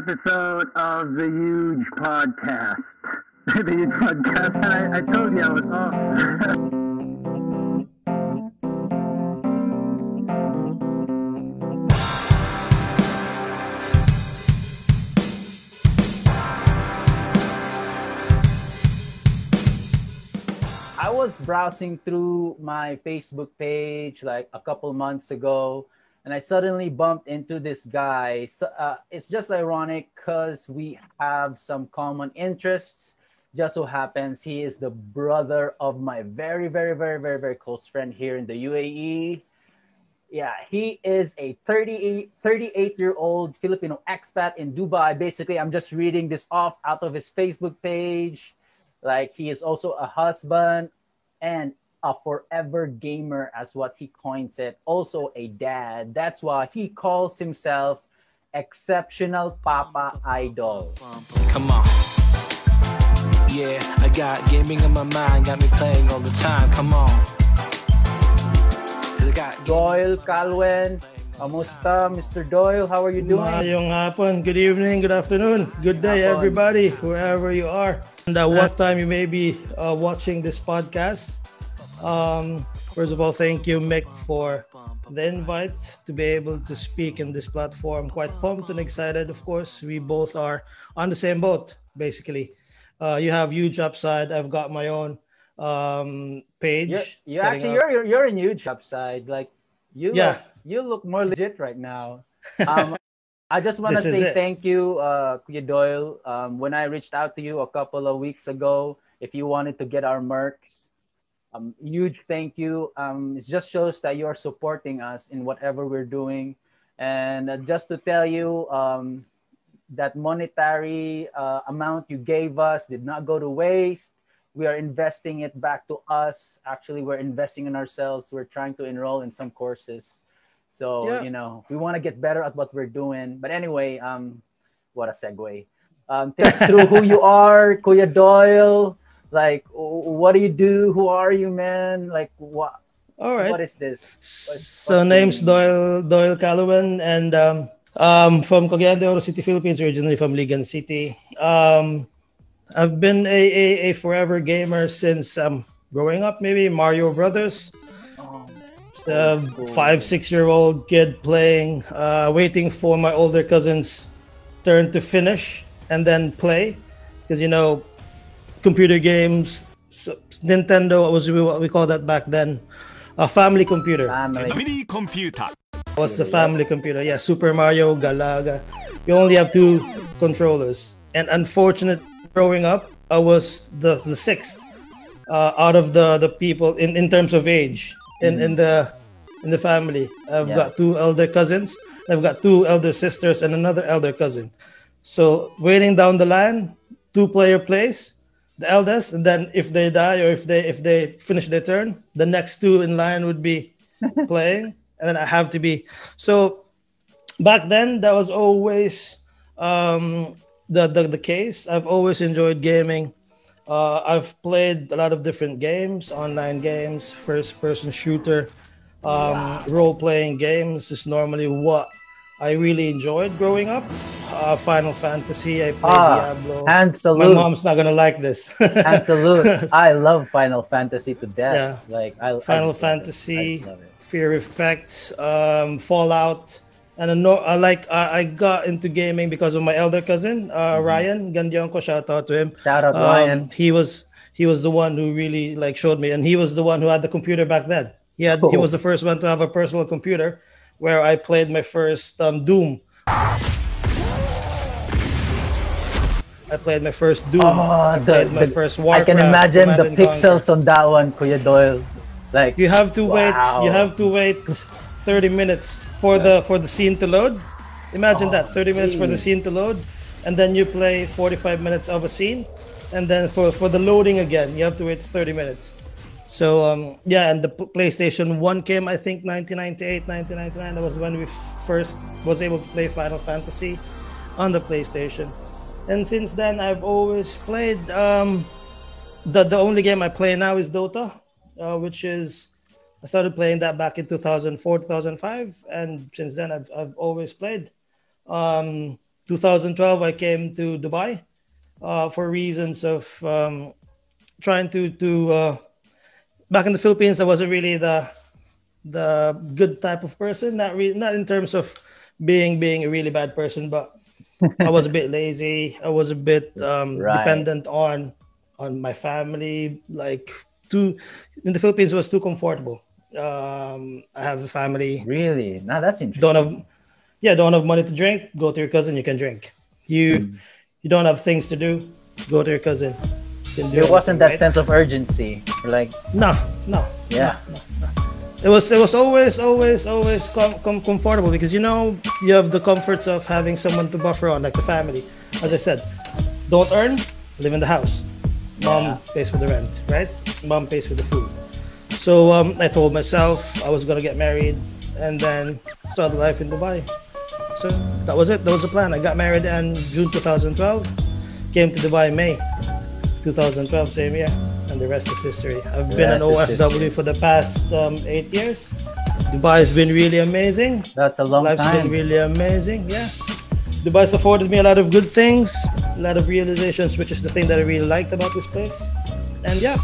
episode of the huge podcast. the huge podcast. I, I told you I was off. I was browsing through my Facebook page like a couple months ago, and I suddenly bumped into this guy. So, uh, it's just ironic because we have some common interests. Just so happens he is the brother of my very, very, very, very, very close friend here in the UAE. Yeah, he is a 38, 38 year old Filipino expat in Dubai. Basically, I'm just reading this off out of his Facebook page. Like he is also a husband and a forever gamer, as what he coins it. Also a dad. That's why he calls himself exceptional Papa Idol. Come on. Yeah, I got gaming in my mind, got me playing all the time. Come on. I got Doyle Calwen, kamusta, Mr. Doyle? How are you doing? Mayong hapon, good evening, good afternoon, good day, everybody, wherever you are, and uh, what time you may be uh, watching this podcast. Um, first of all, thank you, Mick, for the invite to be able to speak in this platform. Quite pumped and excited, of course. We both are on the same boat, basically. Uh, you have huge upside. I've got my own um, page. You're, you're actually up. you're, you're in huge upside. Like you Yeah. look, you look more legit right now. Um, I just want to say thank you, uh, Kuya Doyle. Um, when I reached out to you a couple of weeks ago, if you wanted to get our mercs, um, huge thank you. Um, it just shows that you are supporting us in whatever we're doing. And uh, just to tell you, um, that monetary uh, amount you gave us did not go to waste. We are investing it back to us. Actually, we're investing in ourselves. We're trying to enroll in some courses. So, Yeah. you know, we want to get better at what we're doing. But anyway, um, what a segue. Um, take us through who you are, Kuya Doyle. Like, what do you do? Who are you, man? Like, what? All right. What is this? What- So name's Doyle Doyle Calawan and um, um from Cagayan de Oro City, Philippines, originally from Iligan City. Um, I've been a, a, a forever gamer since um growing up, maybe Mario Brothers. Oh, cool. five six year old kid playing, uh, waiting for my older cousin's turn to finish and then play, because you know, computer games, Nintendo. What was what we call that back then? A family computer. Family. Mini computer. What's the family computer? Yeah, Super Mario, Galaga. You only have two controllers. And unfortunate, growing up, I was the, the sixth uh, out of the, the people in, in terms of age in, mm-hmm. in the in the family. I've yeah. got two elder cousins. I've got two elder sisters and another elder cousin. So waiting down the line, two player plays the eldest, and then if they die or if they if they finish their turn, the next two in line would be playing, and then I have to be. So back then, that was always um, the, the the case. I've always enjoyed gaming. Uh, I've played a lot of different games, online games, first person shooter, um, role playing games is normally what I really enjoyed growing up. Uh, Final Fantasy, I played Ah, Diablo. hand My mom's not gonna like this. and salute. I love Final Fantasy to death. Yeah. Like I Final just love it. I Fantasy, just love it. Fear Effects, um, Fallout, and I know I like I, I got into gaming because of my elder cousin uh, Ryan Gandianko. Shout out to him. Mm-hmm. Shout out Um, Ryan. He was he was the one who really like showed me, and he was the one who had the computer back then. He had he was the first one to have a personal computer, where I played my first um, Doom. I played my first Doom. Oh, I the, played my the- first I can imagine Command the and Conquer. pixels on that one, Kuya Doyle. Like You have to wait. You have to wait 30 minutes for the for the scene to load. Imagine that 30 minutes for the scene to load, and then you play 45 minutes of a scene, and then for for the loading again, you have to wait 30 minutes. So um yeah, and the PlayStation One came I think 1998, 1999. That was when we first was able to play Final Fantasy on the PlayStation, and since then I've always played. Um, the the only game I play now is Dota, uh, which is I started playing that back in 2004, 2005, and since then I've I've always played. Um, 2012, I came to Dubai uh, for reasons of um, trying to to. Uh, back in the Philippines, I wasn't really the the good type of person. Not really, not in terms of being being a really bad person, but I was a bit lazy. I was a bit um, Right. dependent on on my family. Like too in the Philippines, it was too comfortable. Um, I have a family. Really? Now that's interesting. Don't have yeah, don't have money to drink. Go to your cousin. You can drink. You Hmm. you don't have things to do. Go to your cousin. You There wasn't that anything, sense of urgency. Like, No, no. yeah. It was it was always always always com- com- comfortable because you know you have the comforts of having someone to buffer on like the family. As I said, don't earn, live in the house. Mom Yeah. pays for the rent, right? Mom pays for the food. So um, I told myself I was gonna get married and then start life in Dubai. So that was it. That was the plan. I got married in June 2012. Came to Dubai in May 2012, same year, and the rest is history. I've The been an is history. OFW for the past um, eight years. Dubai has been really amazing. That's a long Life's time. been really amazing. Yeah. Dubai's afforded me a lot of good things, a lot of realizations, which is the thing that I really liked about this place. And yeah,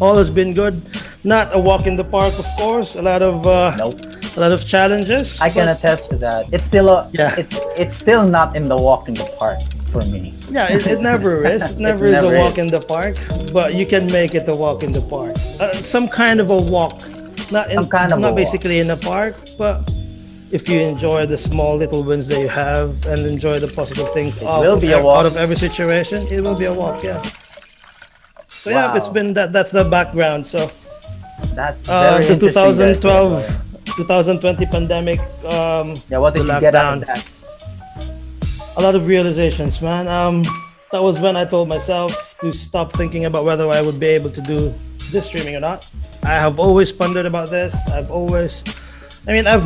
all has been good. Not a walk in the park, of course. A lot of uh, Nope. a lot of challenges. I can attest to that. It's still a, Yeah. it's it's still not in the walk in the park for me. yeah, it, it never is. It never It is never a walk is. in the park, but you can make it a walk in the park. Uh, some kind of a walk, not in, kind of a not walk. basically in the park, but if you enjoy the small little wins that you have and enjoy the positive things out, will of be a ev- walk. out of every situation, it will be a walk. Yeah. So yeah, it's been that. That's the background. So That's uh, the 2012, 2020 pandemic. Um, Yeah, what did you get out of that? A lot of realizations, man. Um, that was when I told myself to stop thinking about whether I would be able to do this streaming or not. I have always pondered about this. I've always, I mean, I've,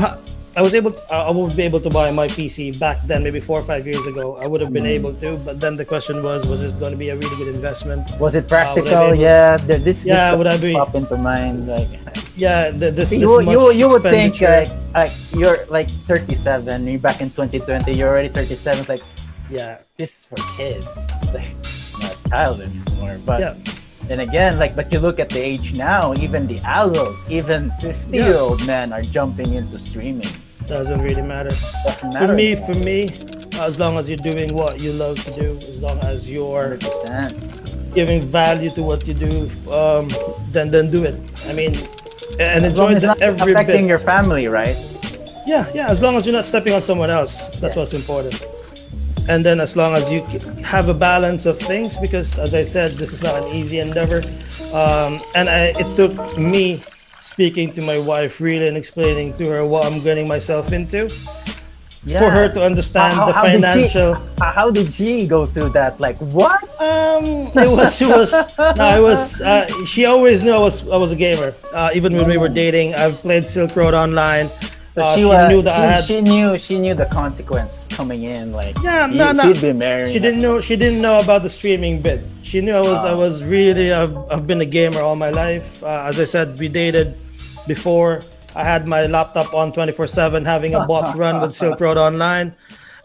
I was able, I I would be able to buy my PC back then, maybe four or five years ago. I would have been hmm. able to, but then the question was, was it going to be a really good investment? Was it practical? be yeah, there- this Yeah, this would I be- pop into mind like Yeah, th- this, this you, much you you would think like like you're like 37, you're back in 2020, you're already 37, like yeah, this is for kids, like not child anymore. But yeah. then again, like but you look at the age now, even the adults, even 50 year old men are jumping into streaming. Doesn't really matter. Doesn't For matter. me, for me, as long as you're doing what you love to do, as long as you're 100%. giving value to what you do, um, then then do it. I mean, and As enjoy the, every affecting bit. your family, right? Yeah, yeah. As long as you're not stepping on someone else, that's Yes. what's important. And then as long as you have a balance of things, because as I said, this is not an easy endeavor. Um, and I, it took me speaking to my wife, really, and explaining to her what I'm getting myself into, for her to understand How- the how did she- financial. How, did she go through that? Like what? Um, it was, she was, no, it was, uh, she always knew I was, I was a gamer. Uh, even when we were dating, I've played Silk Road Online. So Uh, she, she wa- knew that she, I had, she knew she knew the consequence coming in. Like Yeah, you, no, no. she'd be marrying. she didn't know, she didn't know about the streaming bit. She knew I was, I Ah. was really, I've, I've been a gamer all my life. Uh, as I said, we dated before. I had my laptop on 24 7, having a bot run with Silk Road Online.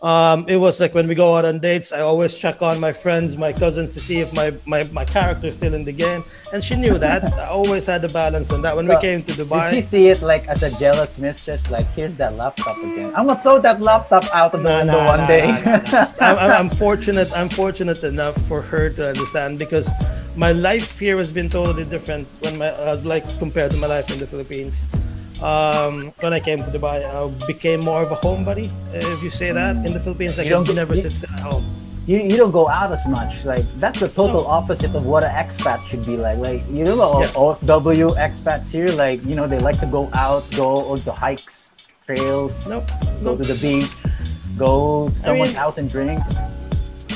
Um, it was like when we go out on dates, I always check on my friends, my cousins to see if my, my, my character is still in the game. And she knew that. I always had the balance on that. When we came to Dubai. Did she see it like as a jealous mistress? Like here's that laptop again. I'm gonna throw that laptop out of the Nah, window nah, one nah, day. I'm, I'm fortunate. I'm fortunate enough for her to understand because my life here has been totally different when my uh, like compared to my life in the Philippines. Um, when I came to Dubai, I became more of a homebody, if you say that. In the Philippines, like You don't never sit at home. you you don't go out as much. Like that's the total opposite of what an expat should be like. Like you know Yeah. OFW expats here, like you know they like to go out, go on to hikes, trails, Nope. go nope. to the beach, go someone's mean- house and drink.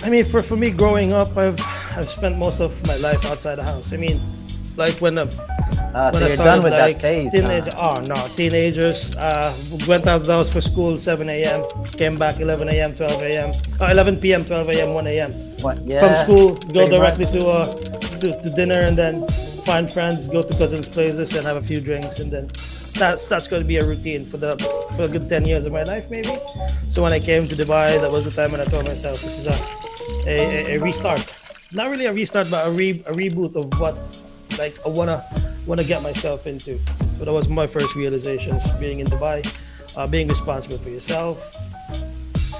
I mean, for, for me growing up, I've I've spent most of my life outside the house. I mean, like when uh, Uh, so when I you're started done with like phase. teenage, huh? oh no, teenagers uh, went out of the house for school 7 a.m. Came back 11 a.m. 12 a.m. Oh, 11 p.m. 12 a.m. 1 a.m. What? Yeah, From school, go directly much. to uh to, to dinner and then find friends, go to cousins' places and have a few drinks and then that's that's going to be a routine for the for a good ten years of my life, maybe. So when I came to Dubai, that was the time when I told myself this is a a, a restart. Not really a restart, but a re a reboot of what like I wanna wanna get myself into. So that was my first realizations being in Dubai, uh, being responsible for yourself,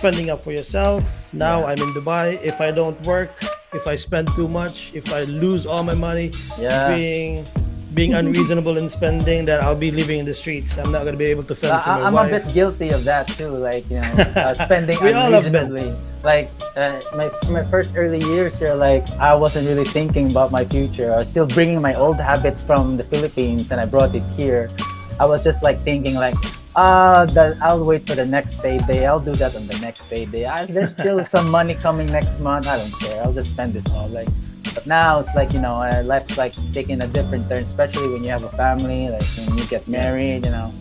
fending up for yourself. Now Yeah. I'm in Dubai. If I don't work, if I spend too much, if I lose all my money, Yeah. being being unreasonable in spending, that I'll be living in the streets. I'm not gonna be able to fend for I, my I'm wife. a bit guilty of that too. Like you know, uh, spending We all have been. unreasonably. Like uh, my my first early years here, like I wasn't really thinking about my future. I was still bringing my old habits from the Philippines, and I brought it here. I was just like thinking like, ah, that I'll wait for the next payday. I'll do that on the next payday. I, there's still some money coming next month. I don't care. I'll just spend this all. Like, but now it's like you know, uh, life's like taking a different turn, especially when you have a family. Like when you get married, you know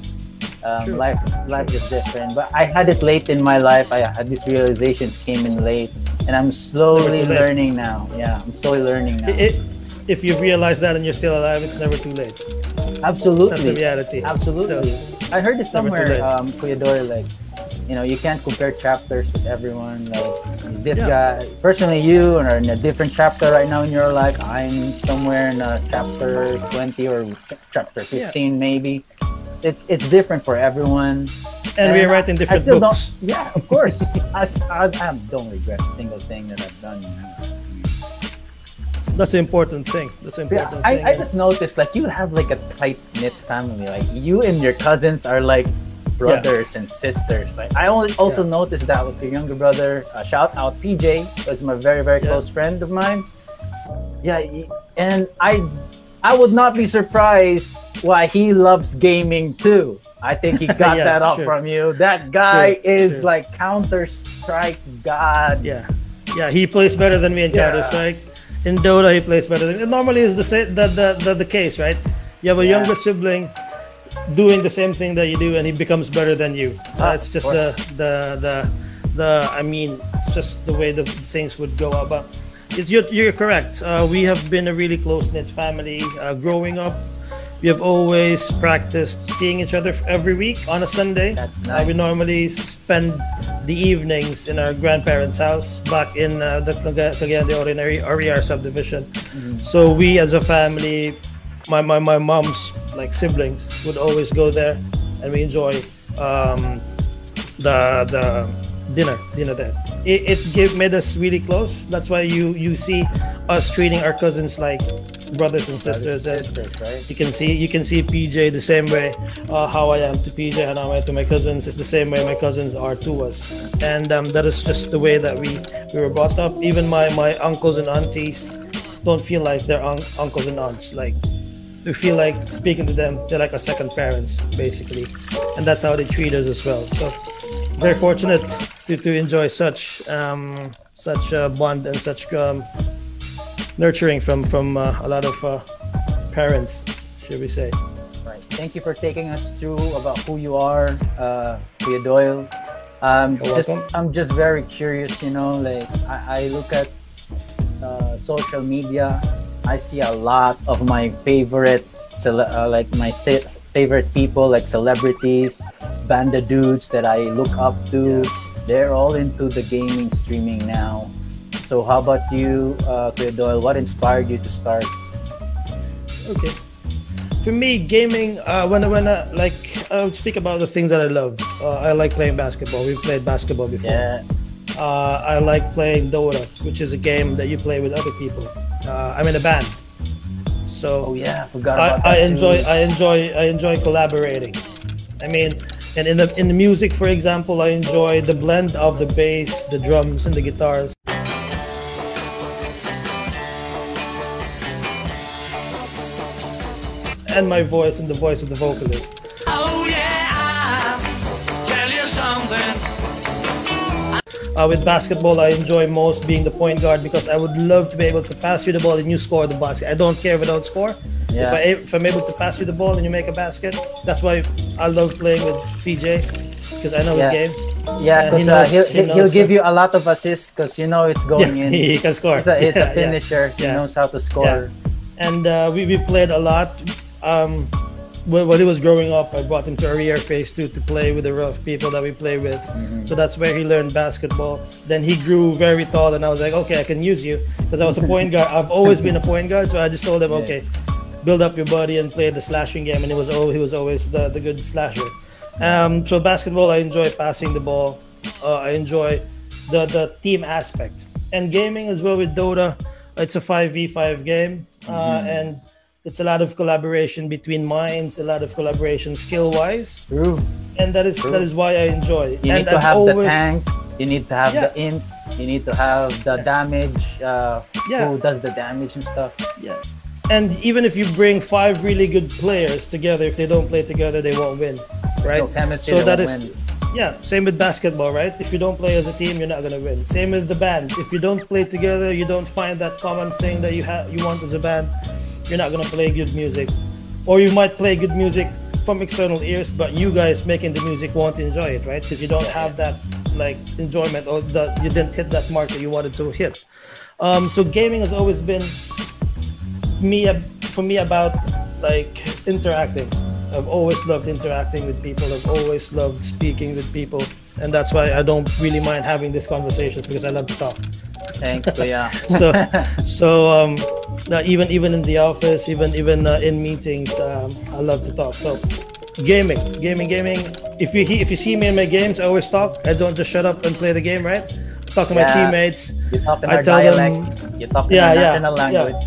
um, life life is different but i had it late in my life i had these realizations came in late and i'm slowly late. learning now yeah i'm slowly learning now I- i- if you've realized that and you're still alive, it's never too late. absolutely That's the reality. absolutely i heard it somewhere um Kuya Doy, like you know you can't compare chapters with everyone like this Yeah. guy personally you are in a different chapter right now in your life i'm somewhere in a chapter 20 or chapter 15 maybe it's it's different for everyone And we're And writing I different still books. Don't, yeah, of course. I, I, I don't regret a single thing that I've done. That's the important thing. That's the Yeah, important I, thing. I just noticed like you have like a tight knit family. Like you and your cousins are like brothers and sisters. Like I also Yeah. noticed that with your younger brother. Uh, shout out PJ, was my very very Yeah. close friend of mine. Yeah, and I I would not be surprised why he loves gaming too. I think he got Yeah, that up sure. from you. That guy Sure, is sure. like Counter Strike God. Yeah, yeah, he plays better than me in Counter Strike. In Dota, he plays better than. It normally is the the, the the the case, right? You have a Yeah. younger sibling doing the same thing that you do, and he becomes better than you. Ah, That's just the the the the. I mean, it's just the way the things would go about. It's, you're, you're correct. Uh, we have been a really close knit family uh, growing up. We have always practiced seeing each other every week on a Sunday. That's Uh, we normally spend the evenings in our grandparents' house back in uh, the Caga- Cagayan de Ordinary RER subdivision. Mm-hmm. So we, as a family, my, my, my mom's like siblings would always go there, and we enjoy um, the the dinner dinner there. It, it gave, made us really close. That's why you you see us treating our cousins like brothers and sisters. And right? you can see you can see PJ the same way uh, how I am to PJ and how I am to my cousins is the same way my cousins are to us, and um, that is just the way that we we were brought up. Even my my uncles and aunties don't feel like they're un- uncles and aunts. Like we feel like speaking to them, they're like our second parents basically, and that's how they treat us as well. So very fortunate to, to enjoy such um, such uh, bond and such um, nurturing from from uh, a lot of uh, parents, should we say? Right. Thank you for taking us through about who you are, uh, Kuya Doyle. Um, You're just, welcome. I'm just very curious, you know, like I, I look at uh, social media, I see a lot of my favorite, cele- uh, like my se- favorite people, like celebrities, banda dudes that I look up to. They're all into the gaming streaming now. So how about you, uh, Doyle? What inspired you to start? Okay. For me, gaming. Uh, when when uh, like I would speak about the things that I love. Uh, I like playing basketball. We've played basketball before. Yeah. Uh, I like playing Dota, which is a game that you play with other people. Uh, I'm in a band, so Oh yeah, I forgot I, I too. enjoy I enjoy I enjoy collaborating. I mean, and in the in the music, for example, I enjoy the blend of the bass, the drums, and the guitars. And my voice and the voice of the vocalist. Uh, with basketball, I enjoy most being the point guard because I would love to be able to pass you the ball and you score the basket. I don't care if I don't score. Yeah. If, I, if I'm able to pass you the ball and you make a basket, that's why I love playing with PJ because I know Yeah. his game. Yeah, he because uh, knows- he'll, he he'll, give you a lot of assists because you know it's Yeah, going in. he can score. He's a, he's Yeah, a yeah. finisher. He Yeah. knows how to score. and uh, we, we played a lot. Um, when when he was growing up, I brought him to Arena Phase Two to play with the rough people that we play with. So that's where he learned basketball. Then he grew very tall, and I was like, okay, I can use you because I was a point guard. I've always been a point guard, so I just told him, Yeah. okay, build up your body and play the slashing game. And it was oh, he was always the, the good slasher. Um, so basketball, I enjoy passing the ball. Uh, I enjoy the the team aspect and gaming as well with Dota. It's a five v five game, uh, and it's a lot of collaboration between minds, a lot of collaboration skill wise, True. and that is that is why I enjoy. It. You and need to I've have always, the tank. You need to have Yeah. the int. You need to have the damage. Uh, Yeah. Who does the damage and stuff? Yeah. And even if you bring five really good players together, if they don't play together, they won't win, right? No chemistry. So that is win. yeah. Same with basketball, right? If you don't play as a team, you're not gonna win. Same with the band. If you don't play together, you don't find that common thing that you have you want as a band, you're not gonna play good music. Or you might play good music from external ears, but you guys making the music won't enjoy it, right? Because you don't have that like enjoyment or that you didn't hit that mark that you wanted to hit. Um, so gaming has always been me for me about like interacting. I've always loved interacting with people. I've always loved speaking with people, and that's why I don't really mind having these conversations because I love to talk. Thanks, Kuya. So, so um, now even even in the office, even even uh, in meetings, um, I love to talk. So, gaming, gaming, gaming. If you if you see me in my games, I always talk. I don't just shut up and play the game, right? talk to my teammates. You talk in I our tell dialect. them- you talk in Yeah, yeah, national yeah. language.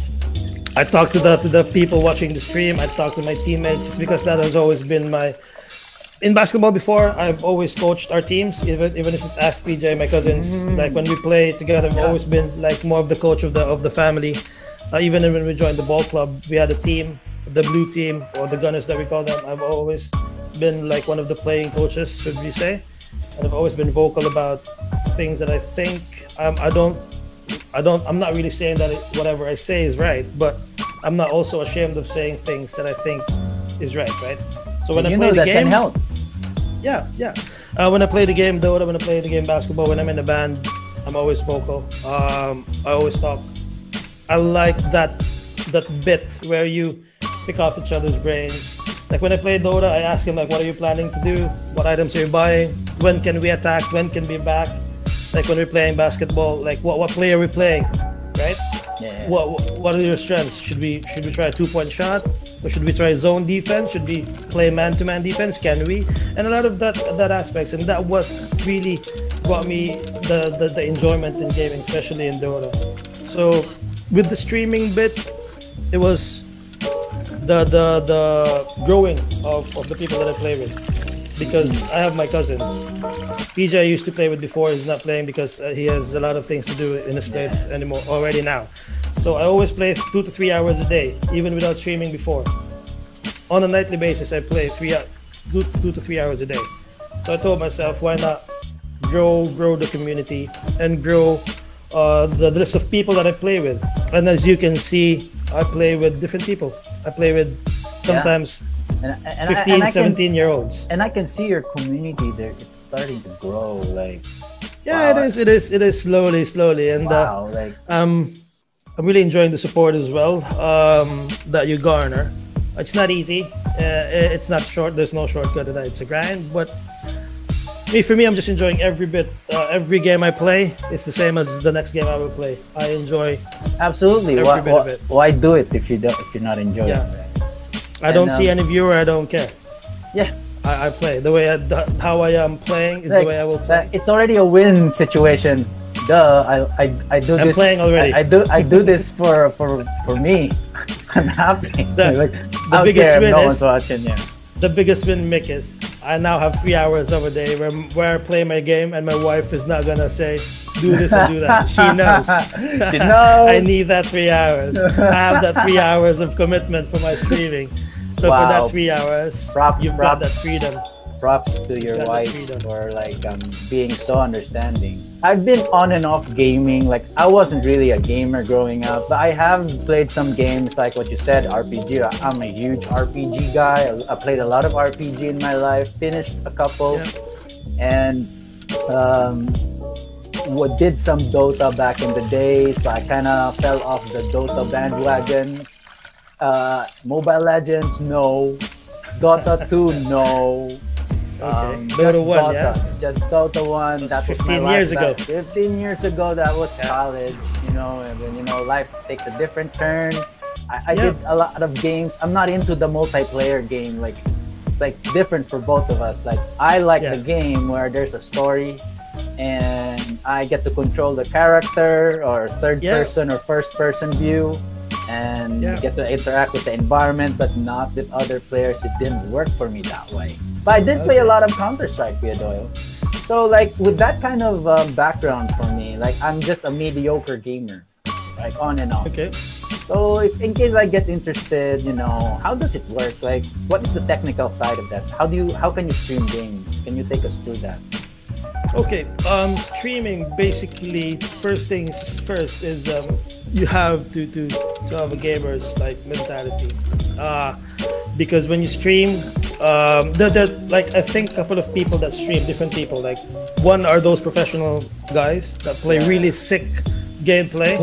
I talk to the to the people watching the stream. I talk to my teammates. It's because that has always been my. In basketball before, I've always coached our teams, even even if it's ask PJ, my cousins. Like when we play together, I've Yeah. always been like more of the coach of the of the family. Uh, even when we joined the ball club, we had a team, the blue team or the gunners that we call them. I've always been like one of the playing coaches, should we say? And I've always been vocal about things that I think um, I don't I don't. I'm not really saying that it, whatever I say is right, but I'm not also ashamed of saying things that I think is right. Right. So when you I play the game, help. yeah, yeah. Uh, when I play the game, Dota, when I play the game basketball, when I'm in the band, I'm always vocal. Um, I always talk. I like that that bit where you pick off each other's brains. Like when I play Dota, I ask him like, "What are you planning to do? What items are you buying? When can we attack? When can we back?" Like when we're playing basketball, like what what play are we playing, right? Yeah. What what are your strengths? Should we should we try a two point shot, or should we try zone defense? Should we play man to man defense? Can we? And a lot of that that aspects, and that what really brought me the, the the enjoyment in gaming, especially in Dota. So with the streaming bit, it was the the the growing of, of the people that I play with because I have my cousins. PJ I used to play with before. He's not playing because uh, he has a lot of things to do in his plate anymore already now. So I always play two to three hours a day, even without streaming before. On a nightly basis, I play three, hou- two, two to three hours a day. So I told myself, why not grow, grow the community and grow uh, the list of people that I play with. And as you can see, I play with different people. I play with sometimes And, and, 15, I, and I can, 17 year olds. and I can see your community there. It's starting to grow. Like Yeah, Wow. it is. It is. It is slowly, slowly, and uh, wow. Like um, I'm really enjoying the support as well um, that you garner. It's not easy. Uh, it's not short. There's no shortcut to that. It's a grind. But me, for me, I'm just enjoying every bit. Uh, every game I play, it's the same as the next game I will play. I enjoy. absolutely. Every Why, bit of it. why do it if you don't if you're not enjoying Yeah. it? I don't see um, any viewer. I don't care. Yeah. I, I play the way I, the, how I am playing is the way I will that- play. it's already a win situation. Duh. I I, I do I'm this. playing already. I, I do I do this for for for me. I'm happy. The- like, the biggest care win no is- one's watching. Yeah. The biggest win, Mick, is I now have three hours of a day where, where I play my game, and my wife is not gonna say, "Do this and do that." She knows. She knows. I need that three hours. I have that three hours of commitment for my streaming. So for that three hours, Prop- you've props. got that freedom. props to your wife for like um, being so understanding. I've been on and off gaming. Like I wasn't really a gamer growing up, but I have played some games like what you said, RPG. I'm a huge RPG guy. I, I played a lot of RPG in my life. Finished a couple, Yeah. and um, what did some Dota back in the days. So I kind of fell off the Dota bandwagon. Uh, Mobile Legends, no. Dota 2, no. Okay. Um, Dota just 1, Dota. yeah? Just Dota 1. That was my 15 life years ago. back- 15 years ago, that was Yeah. college, you know, and then, you know, life takes a different turn. I, I Yeah. did a lot of games. I'm not into the multiplayer game. Like, like it's different for both of us. Like, I like Yeah. the game where there's a story and I get to control the character or third person or first person view and get to interact with the environment but not with other players. It didn't work for me that way. But I did play a lot of Counter Strike, Kuya Doyle. So like with that kind of um, background for me, like I'm just a mediocre gamer, like on and off. Okay. So if in case I get interested, you know, how does it work? Like what is the technical side of that? How do you how can you stream games? Can you take us through that? Okay. Um, streaming basically first things first is um, you have to, to to have a gamer's like mentality. Uh, because when you stream, um, there, there like I think a couple of people that stream different people. Like one are those professional guys that play really sick gameplay,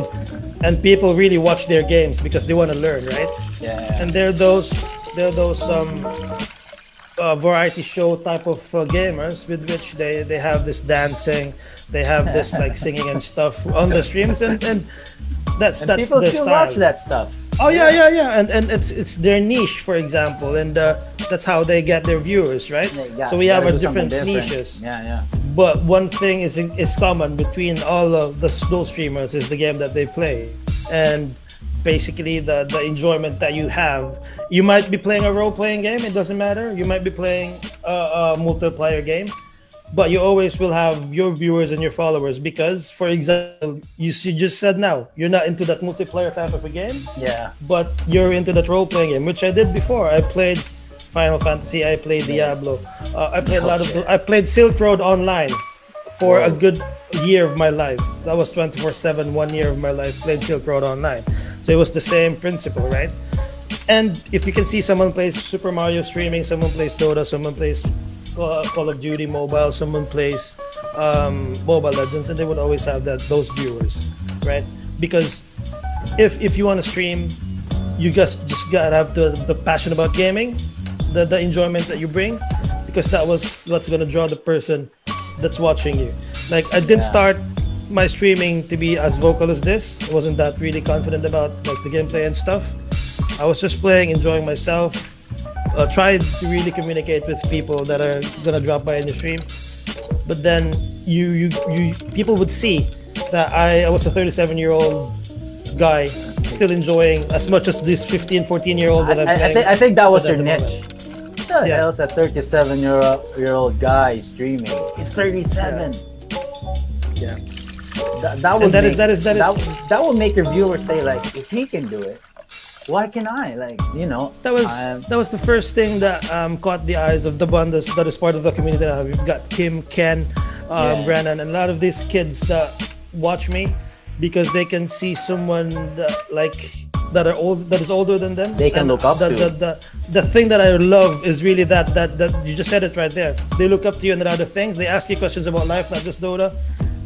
and people really watch their games because they want to learn, right? Yeah. and they're those they're those um uh, variety show type of uh, gamers with which they they have this dancing they have this like singing and stuff on the streams and and that's and that's people the still style watch that stuff. oh yeah yeah yeah and and it's it's their niche for example and uh, that's how they get their viewers right Yeah, so we have our different, different. niches Yeah, yeah. but one thing is is common between all of the those streamers is the game that they play and basically the the enjoyment that you have you might be playing a role-playing game it doesn't matter you might be playing a, a multiplayer game but you always will have your viewers and your followers because for example you, you just said now you're not into that multiplayer type of a game Yeah. but you're into that role playing game, which I did before. I played Final Fantasy, I played Diablo, uh, I played a lot of. I played Silk Road online for a good year of my life. That was 24/7, one year of my life played Silk Road online. So it was the same principle, right? And if you can see someone plays Super Mario streaming, someone plays Dota, someone plays Call of Duty mobile, someone plays um, Mobile Legends, and they would always have that those viewers, right? Because if if you want to stream, you just just gotta have the the passion about gaming, the the enjoyment that you bring, because that was what's gonna draw the person that's watching you. Like I didn't Yeah. start my streaming to be as vocal as this. I wasn't that really confident about like the gameplay and stuff. I was just playing, enjoying myself. Uh, tried to really communicate with people that are gonna drop by in the stream. But then you you you people would see that I, I was a 37 year old guy still enjoying as much as this 15 14 year old I, that I'm I, I, think, I think that was your niche. moment. Yeah. hell's a 37 year old, year old guy streaming? He's 37. Yeah. That, that would that is- make, that is- that is- that, that would make your viewers say like, if he can do it, why can I? Like, you know, That was I'm- that was the first thing that um, caught the eyes of the bandas that is part of the community now. We've got Kim, Ken, um, Yeah. Brennan, and a lot of these kids that watch me because they can see someone that, like that are old that is older than them. They can And look up the, to. The, the, the thing that I love is really that that that you just said it right there. They look up to you and there are other things. They ask you questions about life, not just Dota,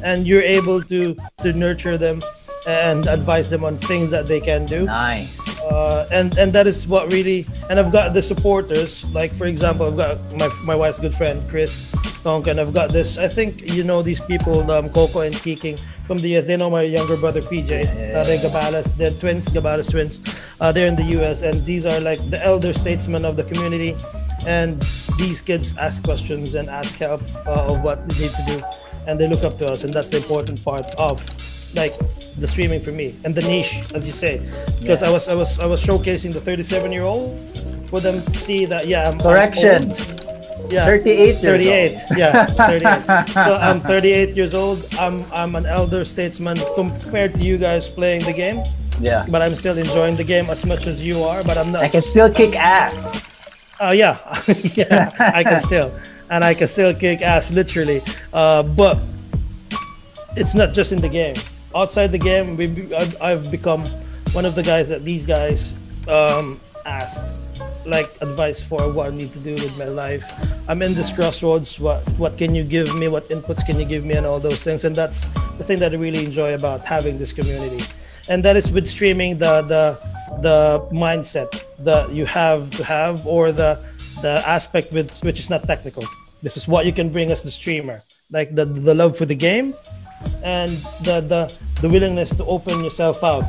and you're able to to nurture them and advise them on things that they can do nice. Uh, and and that is what really and I've got the supporters like for example I've got my, my wife's good friend Chris Tonkin I've got this I think you know these people um, Coco and Keeking from the US they know my younger brother PJ yeah, uh, they're. Gabalas they're twins Gabalas twins uh, they're in the US and these are like the elder statesmen of the community and these kids ask questions and ask help uh, of what they need to do and they look up to us and that's the important part of like the streaming for me and the niche as you say because Yeah. I was I was I was showcasing the 37 year old for them to see that yeah I'm I'm Correction. old. yeah 38 years 38 old. yeah 38 so I'm 38 years old I'm I'm an elder statesman compared to you guys playing the game Yeah. but I'm still enjoying the game as much as you are but I'm not I can still kick ass. Oh yeah, yeah, I can still, and I can still kick ass literally. Uh, but it's not just in the game. Outside the game, we, I've, become one of the guys that these guys um, ask, like advice for what I need to do with my life. I'm in this crossroads. What what can you give me? What inputs can you give me? And all those things. And that's the thing that I really enjoy about having this community. And that is with streaming the the the mindset that you have to have or the the aspect with which is not technical. This is what you can bring as the streamer, like the the love for the game, and the the the willingness to open yourself out,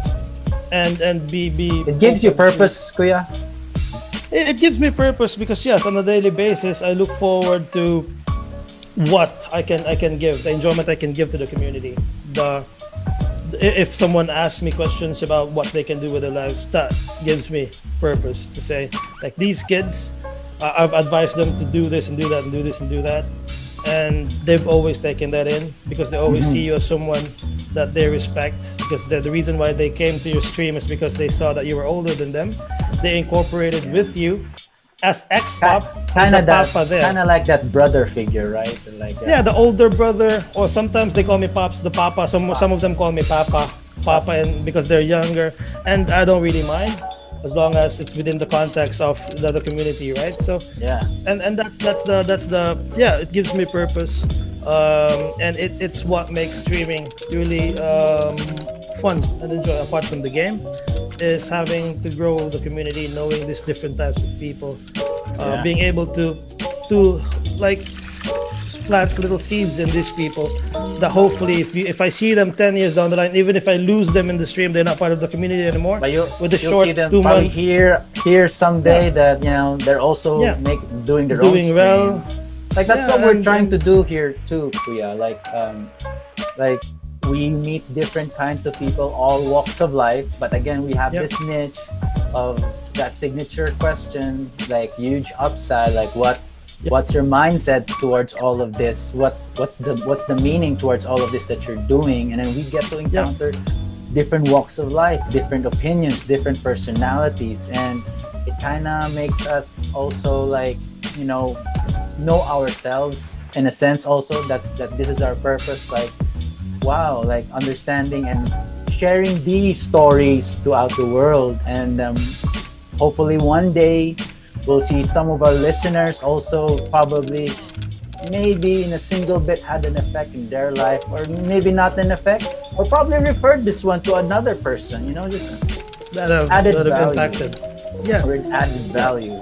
and and be be. It gives you to- purpose, Kuya. it, it gives me purpose because yes on a daily basis i look forward to what i can i can give the enjoyment i can give to the community the if someone asks me questions about what they can do with their lives that gives me purpose to say like these kids i've advised them to do this and do that and do this and do that and they've always taken that in because they always see you as someone that they respect because the, the reason why they came to your stream is because they saw that you were older than them. They incorporated with you as x-pop Kind of the papa there. kind of like that brother figure, right? Like uh, yeah the older brother or sometimes they call me pops the papa. Some some of them call me papa papa and because they're younger. And i don't really mind as long as it's within the context of the, the community right so yeah. and and that's that's the that's the yeah it gives me purpose um and it, it's what makes streaming really um fun and enjoy apart from the game is having to grow the community knowing these different types of people uh, Yeah. being able to to like plant little seeds in these people that hopefully if you, if I see them 10 years down the line even if I lose them in the stream they're not part of the community anymore But you, with the short see them two probably months here, here someday that you know they're also Yeah. make doing their doing own well stream. Like that's Yeah, what we're trying to do here too, Kuya. Like, um, like we meet different kinds of people, all walks of life. But again, we have Yep. this niche of that signature question, like huge upside. Like, what. What's your mindset towards all of this? What, what the, what's the meaning towards all of this that you're doing? And then we get to encounter different walks of life, different opinions, different personalities, and it kind of makes us also like you know know ourselves in a sense also that that this is our purpose like wow like understanding and sharing these stories throughout the world and um, hopefully one day we'll see some of our listeners also probably maybe in a single bit had an effect in their life or maybe not an effect or probably referred this one to another person you know just that have, Added that have value. impacted. Yeah. Or added value.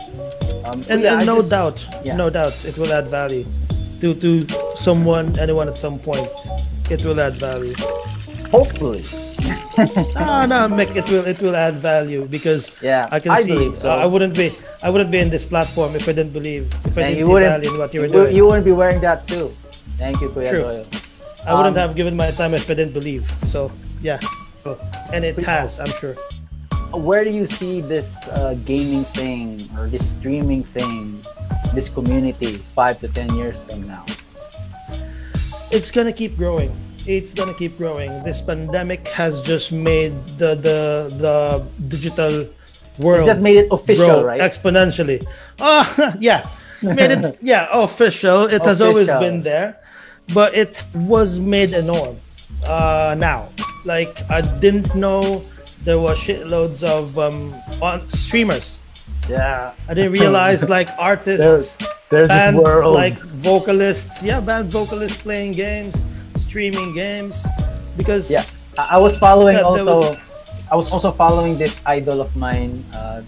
Um, and, yeah, and no just- doubt yeah. no doubt it will add value. To to someone anyone at some point it will add value. Hopefully no no Mick, it will it will add value because Yeah, i can I see so. uh, i wouldn't be i wouldn't be in this platform if i didn't believe if i and didn't you see wouldn't value in what you were you, doing you wouldn't be wearing that too thank you Kuya True. Doyle. i wouldn't um, have given my time if i didn't believe so yeah and it has i'm sure where do you see this uh, gaming thing or this streaming thing this community five to ten years from now it's gonna keep growing. It's gonna keep growing. This pandemic has just made the the the digital world just made it official, right? exponentially. Oh yeah, made it yeah official. It has always been there, but it was made a norm. Uh, now, like I didn't know there were shitloads of um on streamers. yeah I didn't realize like artists there's there's band like vocalists yeah band vocalists playing games streaming games because yeah I, I was following Yeah, also was- I was also following this idol of mine uh,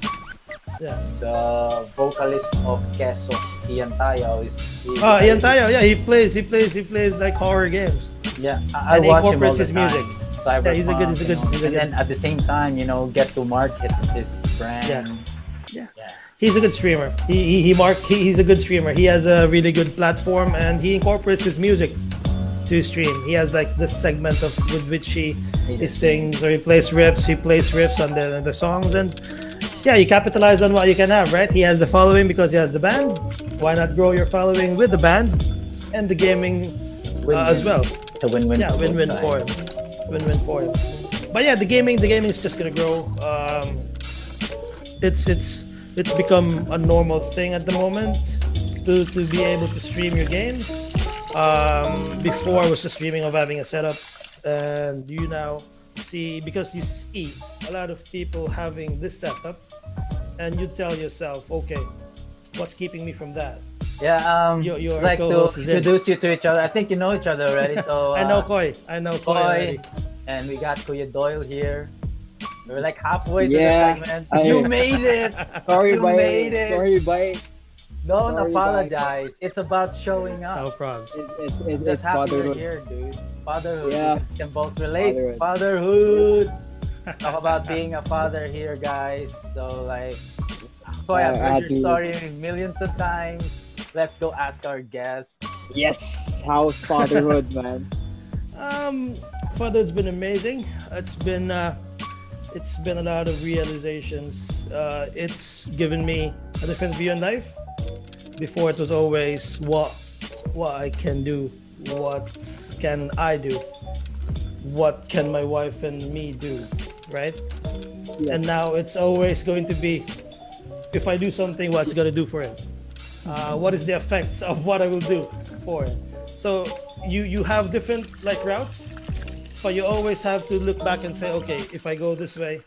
yeah the vocalist of Queso Ian Tayao is is- oh Ian Tayao yeah he plays he plays he plays like horror games Yeah, I, I And he watch him all the his music. time. Cyberpunk, Yeah, he's a good- he's a good- he's a and good- then at the same time, you know, get to market his brand. Yeah. Yeah. Yeah. he's a good streamer he he, he mark he, he's a good streamer he has a really good platform and he incorporates his music to stream. He has like this segment of with which he He sings. Or he plays riffs he plays riffs on the, the songs. And yeah you capitalize on what you can have right? He has the following because he has the band. Why not grow your following with the band and the gaming uh, as well? To win-win. yeah win-win for him. Win-win for him. But yeah the gaming the gaming is just gonna grow. Um it's it's it's become a normal thing at the moment to, to be able to stream your games um before I was just dreaming of having a setup and you now see because you see a lot of people having this setup and you tell yourself okay what's keeping me from that Yeah, um, Your- your like to co-host in. introduce you to each other. I think you know each other already. So i know uh, koi i know koi, Koi, and we got Kuya Doyle here. We're like halfway to the segment. I- you made it. Sorry, You bye. made it. Sorry, bye. Don't Sorry, apologize. It's about showing up. No up. problems. It, it's it, I'm it's just fatherhood. here, dude. Fatherhood. Yeah. We can both relate. Fatherhood. Fatherhood. Talk about being a father here, guys. So like, boy, I've I heard had your story millions of times. Let's go ask our guest. Yes, how's fatherhood, man? Um, fatherhood's been amazing. It's been uh, it's been a lot of realizations. Uh, it's given me a different view on life. Before it was always what what I can do, what can I do, what can my wife and me do, right? Yeah. And now it's always going to be if I do something, what's gonna do for it? Uh, what is the effects of what I will do for it? So you you have different like routes, but you always have to look back and say, okay, if I go this way,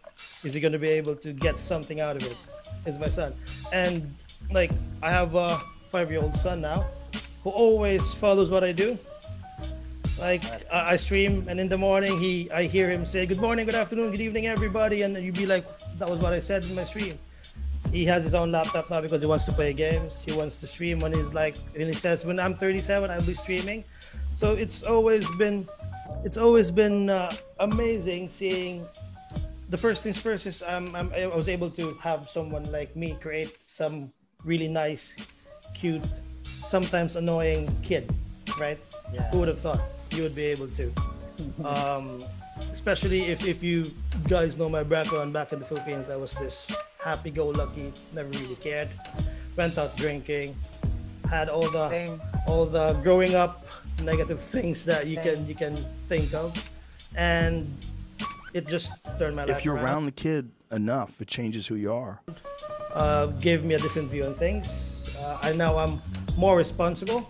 is he gonna be able to get something out of it? Is my son, and like I have a five-year-old son now, who always follows what I do. Like I, I stream, and in the morning he, I hear him say, "Good morning, good afternoon, good evening, everybody," and you'd be like, "That was what I said in my stream." He has his own laptop now because he wants to play games. He wants to stream when he's like, when he says, "When I'm 37, I'll be streaming." So it's always been, it's always been uh, amazing seeing. The first things first is um, I was able to have someone like me create some really nice, cute, sometimes annoying kid, right? Yeah. Who would have thought you would be able to? Um, especially if, if you guys know my background back in the Philippines, I was this happy-go-lucky, never really cared, went out drinking, had all the Same. all the growing up negative things that you Same. can you can think of, and it just turned my life If you're around. around the kid enough, it changes who you are. uh, gave me a different view on things. Uh, I now I'm more responsible,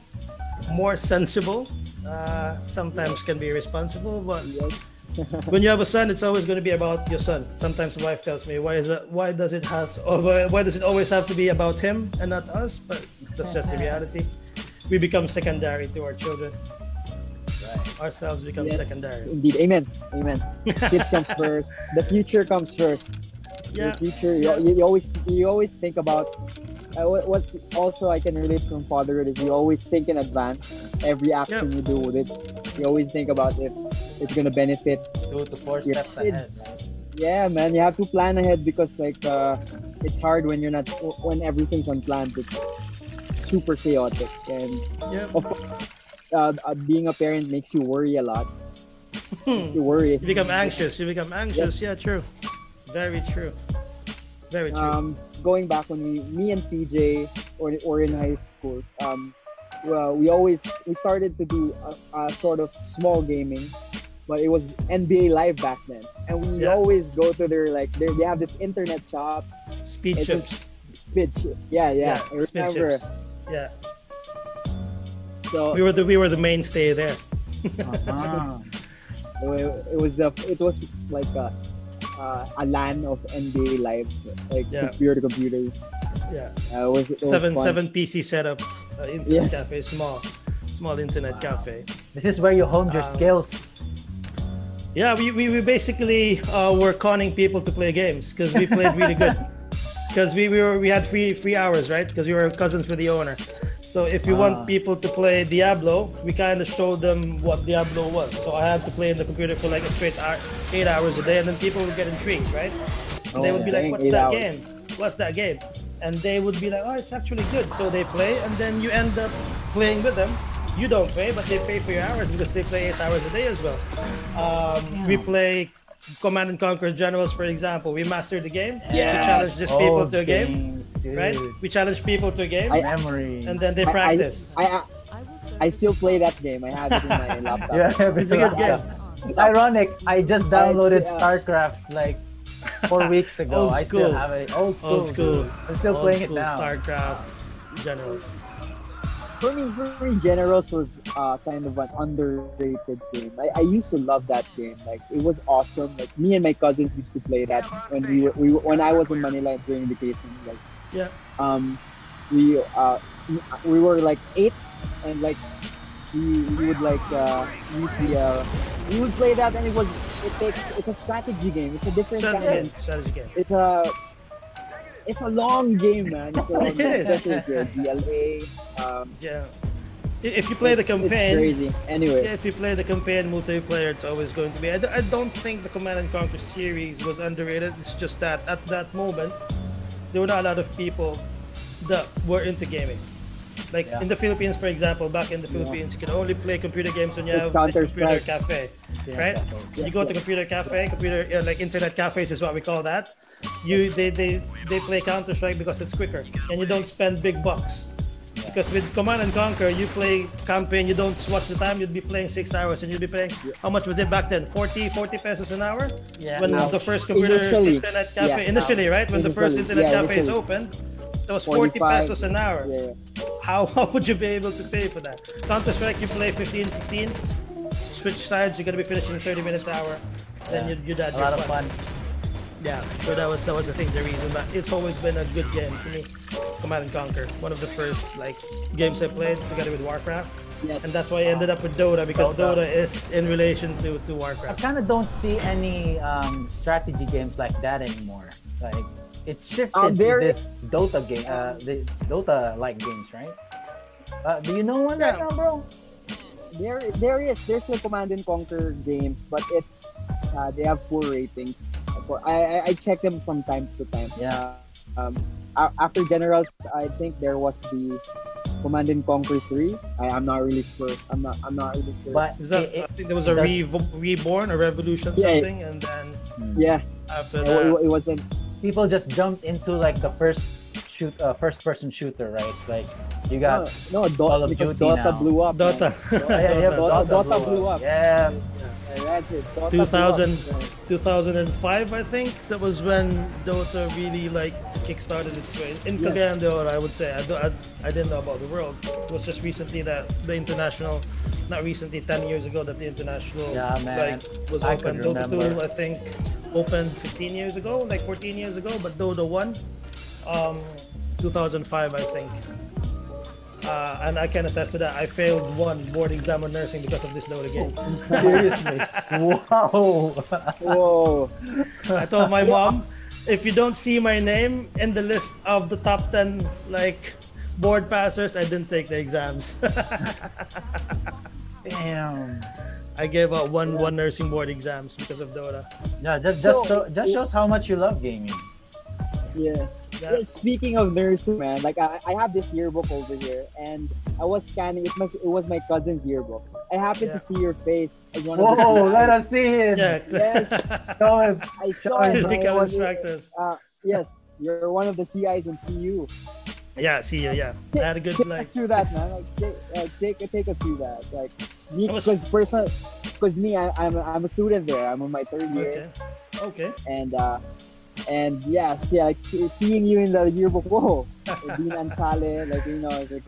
more sensible. Uh, sometimes can be irresponsible, but Yes. when you have a son, it's always going to be about your son. Sometimes wife tells me, "Why is it? Why does it has? Why- why does it always have to be about him and not us?" But that's just the reality. We become secondary to our children. Right. Ourselves become yes. secondary. Indeed. Amen. Amen. Kids comes first. The future comes first. Yeah. The future. You, you, you always you always think about. Uh, what, what also I can relate from fatherhood is you always think in advance. Every action you do with it, you always think about if it's gonna benefit Two to four your steps ahead. Yeah, man, you have to plan ahead because like uh, it's hard when you're not when everything's unplanned. It's super chaotic, and Yeah. of course, uh, uh, being a parent makes you worry a lot. you worry. You become anxious. You become anxious. Yes. Yeah, true. Very true. Very true. Um, going back when we, me and PJ, or or in high school, um, well, we always we started to do a, a sort of small gaming, but it was NBA Live back then, and we Yeah. always go to their like they they have this internet shop. Speed It's chips. a spit chip. Yeah, yeah. I speed remember. Yeah. So We were the we were the mainstay there. Uh-huh. it, it was the it was like a, uh, a LAN of NBA Live, like Yeah. computer to computer. Yeah. Uh, it was, it was seven fun. seven PC setup. Uh, internet Yes. cafe, small, small internet cafe. This is where you honed your Um, skills. Yeah, we, we, we basically uh, were conning people to play games because we played really good. Because we, we were we had free free hours, right? Because we were cousins with the owner. So if you Ah. want people to play Diablo, we kind of showed them what Diablo was. So I had to play in the computer for like a straight hour, eight hours a day, and then people would get intrigued, right? And they Oh, would be like, "What's eight that hours. game? What's that game?" And they would be like, "Oh, it's actually good." So they play, and then you end up playing with them. You don't pay, but they pay for your hours because they play eight hours a day as well. Um, We play Command and Conquer Generals, for example. We mastered the game. Yeah. We challenge these people Old to a game, games, dude. right? We challenge people to a game, I- Memory. and then they I- I- practice. I, I I still play that game. I have it in my laptop. yeah, It's a good game. It's ironic. I just downloaded yeah. StarCraft like four weeks ago. Old I still have it. Old school. Old school. dude. I'm still Old playing it now. StarCraft Generals. For me, for me, Generals was uh, kind of an underrated game. I, I used to love that game. Like it was awesome. Like me and my cousins used to play that when we were, we were when I was in Manila during vacation. Like Yeah. um, we uh, we were like eight, and like we, we would like uh, use the uh, we would play that, and it was it takes it's a strategy game. It's a different kind. Strategy of game. Strategy game. it's a it's a long game, man. It's a long It game. is. Especially if you're GLA. Um, Yeah. If you play the it's- it's campaign, crazy. Anyway, Yeah, if you play the campaign multiplayer, it's always going to be. I, d- I don't think the Command and Conquer series was underrated. It's just that at that moment, there were not a lot of people that were into gaming. Like Yeah. in the Philippines, for example, back in the Philippines, you can only play computer games when you It's have like, computer Counter-Strike. cafe, Yeah, right? You go to computer cafe, computer yeah, like internet cafes is what we call that. You they they, they play Counter Strike because it's quicker and you don't spend big bucks. Because with Command and Conquer, you play campaign, you don't watch the time, you'd be playing six hours and you'd be playing, how much was it back then? 40, 40 pesos an hour? Yeah. When Ouch. the first computer Initially. internet cafe, Yeah. initially, right? When the first internet Yeah, cafe is initially. opened, that was 40 pesos an hour. yeah. How, how would you be able to pay for that? Counter Strike, you play 15 15, switch sides, you're gonna be finishing in 30 minutes hour, then you, you're done. A lot you're of fun. Yeah, so that was that was I think the reason. But it's always been a good game to me. Command and Conquer, one of the first like games I played together with Warcraft, Yes. and that's why I ended up with Dota because Dota. Dota, is in relation to to Warcraft. I kind of don't see any um, strategy games like that anymore. Like it's shifted Um, there to this Dota game, uh, the Dota like games, right? Uh, do you know one right Yeah. now, bro? There, there is. There's still Command and Conquer games, but it's uh, they have poor ratings. For- I, I I check them from time to time. Yeah. Um, after Generals, I think there was the Command and Conquer three. I, I'm not really sure. I'm not. I'm not really sure. But Is that, it- I think there was a re- reborn, a revolution, Yeah. something, and then yeah, after it, that, it, it wasn't. people just jumped into like the first shoot, uh, first person shooter, right? Like you No, got no, Call Dota, of because Duty Dota now. blew up. man. Dota. yeah, yeah, yeah, Dota- Dota blew up. Yeah, Yeah, that's it. Dota 2000. 2005, I think. That was when Dota really like kickstarted its way. In Yes. Cagayan de Oro, I would say. I, do, I, I didn't know about the world. It was just recently that the international, not recently, 10 years ago, that the international Yeah, man. like was I open. Dota 2. I think, opened 15 years ago, like 14 years ago. But Dota 1, um, 2005, I think. Uh, and I can attest to that. I failed one board exam on nursing because of this Dota game. seriously. wow. Whoa. I told my mom, if you don't see my name in the list of the top 10 like board passers, I didn't take the exams. Damn. I gave out one one nursing board exams because of Dota. Yeah, just just So- so, just shows how much you love gaming. Yeah. Yeah. Yeah, Speaking of nursing, man, like I, I have this yearbook over here, and I was scanning. It must. It was my cousin's yearbook. I happened Yeah. to see your face as one of the. Whoa, let us see it. Yeah. Yes. Show him. I saw it. Really bro. kind was- instructors. Uh, yes, you're one of the CIs in CU. yeah, see you, yeah. I had a good take like through that, man. Like, take, uh, take, take us through that. Like, me, because person, because me, I, I'm, I'm a student there. I'm in my third year, Okay. Okay. and uh, and yeah, see, like seeing you in the yearbook, whoa, Dean Ansale, like you know, it's like,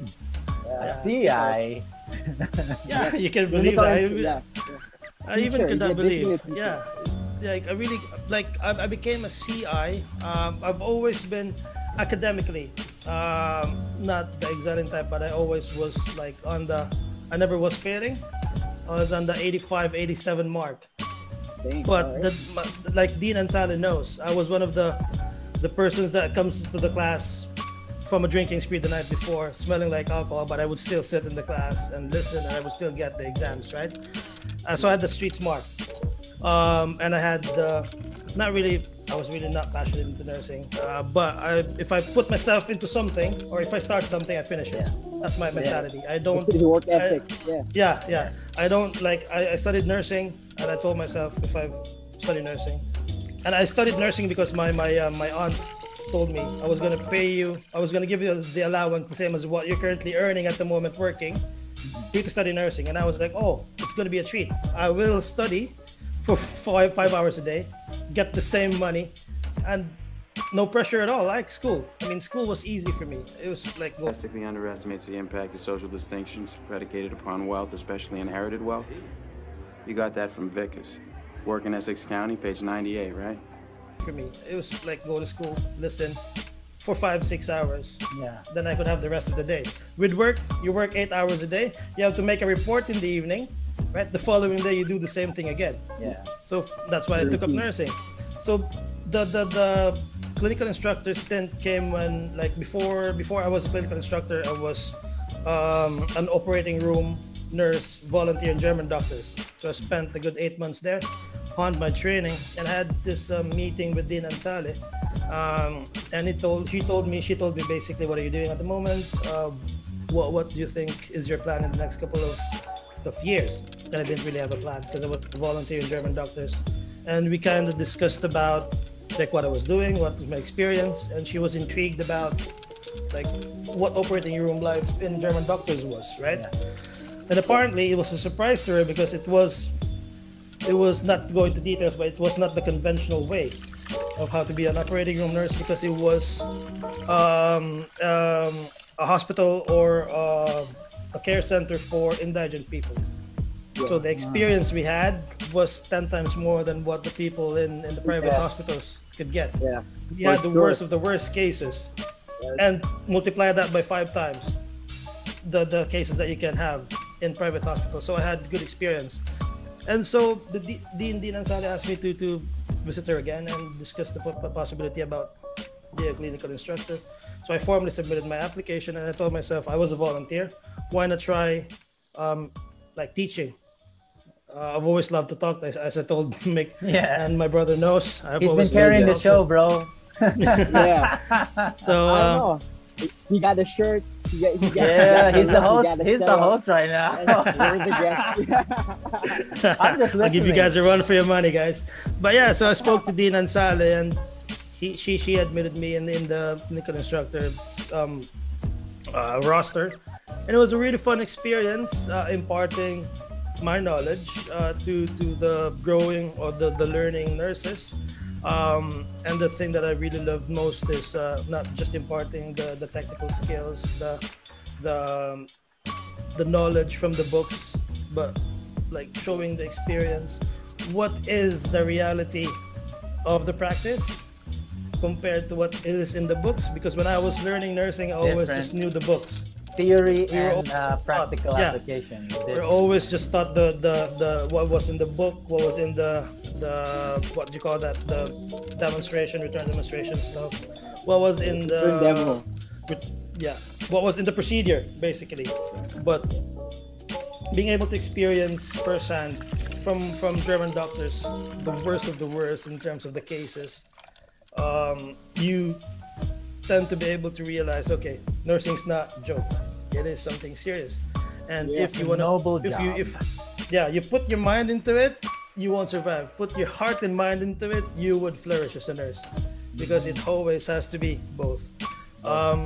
I uh, see, I. Yeah, you can believe that. I, instru- yeah. I even Teacher, could not yeah, believe. Yeah, like I really like I, I became a CI. Um, I've always been academically um, not the exciting type, but I always was like on the. I never was failing. I was on the 85, 87 mark. Dang, But alright. the, my- like Dean Ansale knows, I was one of the the persons that comes to the class from a drinking spree the night before, smelling like alcohol, but I would still sit in the class and listen, and I would still get the exams, right? Uh, so I had the street smart, um, and I had the not really. I was really not passionate into nursing, uh, but I, if I put myself into something, or if I start something, I finish it. That's my mentality. I don't. It's work I- ethic. yeah. yeah, yeah. I don't like. I, I studied nursing, and I told myself if I study nursing, and I studied nursing because my my uh, my aunt told me I was gonna pay you. I was gonna give you the allowance the same as what you're currently earning at the moment working. You to study nursing, and I was like, oh, it's gonna be a treat. I will study for five five hours a day, get the same money, and no pressure at all. Like school. I mean, school was easy for me. It was like drastically underestimates the impact of social distinctions predicated upon wealth, especially inherited wealth. You got that from Vickers. Work in Essex County, page 98, right? for me. It was like go to school, listen for five, six hours. Yeah. Then I could have the rest of the day. With work, you work eight hours a day. You have to make a report in the evening, right? The following day, you do the same thing again. Yeah. So that's why I took up nursing. So the the the clinical instructor stint came when like before before I was a clinical instructor, I was um, an operating room nurse, volunteer in German doctors. So I spent a good eight months there, honed my training, and had this uh, meeting with Dean Ansale. Um, and he told she told me she told me basically what are you doing at the moment? Uh, what what do you think is your plan in the next couple of of years? And I didn't really have a plan because I was volunteering German doctors, and we kind of discussed about like what I was doing, what was my experience, and she was intrigued about like what operating room life in German doctors was, right? And apparently it was a surprise to her because it was it was not going to details, but it was not the conventional way of how to be an operating room nurse because it was um, um, a hospital or uh, a care center for indigent people. So the experience we had was ten times more than what the people in, in the private Yeah. hospitals could get. Yeah. We For had the sure. worst of the worst cases, and multiply that by five times the the cases that you can have in private hospitals. So I had good experience, and so the D- Dean Dean Ansari asked me to to visit her again and discuss the possibility about be a clinical instructor. So I formally submitted my application, and I told myself I was a volunteer. Why not try um, like teaching? Uh, I've always loved to talk, as, as I told Mick, Yeah. and my brother knows. I've He's been carrying the talk. show, bro. Yeah. So I uh, know. He got a shirt. He got, he got, Yeah, he he's the host. He's the host right now. we're the guests. I'm just I'll give you guys a run for your money, guys. But yeah, so I spoke to Dean Ansale, and he she she admitted me in in the clinical instructor um, uh, roster, and it was a really fun experience uh, imparting my knowledge uh, to to the growing or the the learning nurses. Um, and the thing that I really loved most is uh, not just imparting the, the technical skills, the the um, the knowledge from the books, but like showing the experience. What is the reality of the practice compared to what is in the books? Because when I was learning nursing, I always Different. just knew the books. Theory We were and uh, practical taught- yeah. application. We're always just taught the, the the what was in the book, what was in the the what do you call that the demonstration, return demonstration stuff. What was in the Return demo. Yeah, what was in the procedure basically, but being able to experience firsthand from from German doctors the worst of the worst in terms of the cases, um, you tend to be able to realize, okay, nursing's not a joke. It is something serious. And Yeah. if you want Noble if you if yeah, you put your mind into it, you won't survive. Put your heart and mind into it, you would flourish as a nurse, because it always has to be both. Um,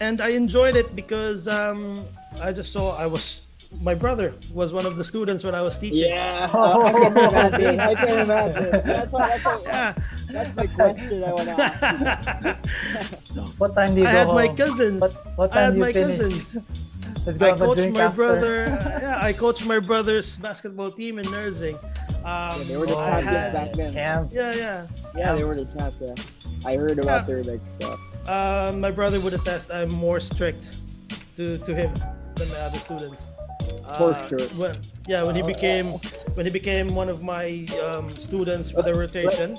and I enjoyed it because um, I just saw I was my brother was one of the students when I was teaching. Yeah, I can imagine. I can imagine. That's why. That's, why, Yeah. that's my question I want to ask. What time do you I go had my cousins. What, what I time had do you my finish? cousins. Let's go I coached my after. brother. yeah, I coached my brother's basketball team in nursing. Um, Yeah, they were the I champions had- back then. Camp. Yeah, yeah. Yeah, they were the top. Yeah, I heard about Yeah. their like stuff. Uh, my brother would attest I'm more strict to, to him than my other students. For Uh, sure. When, yeah, when he became when he became one of my um, students with a rotation,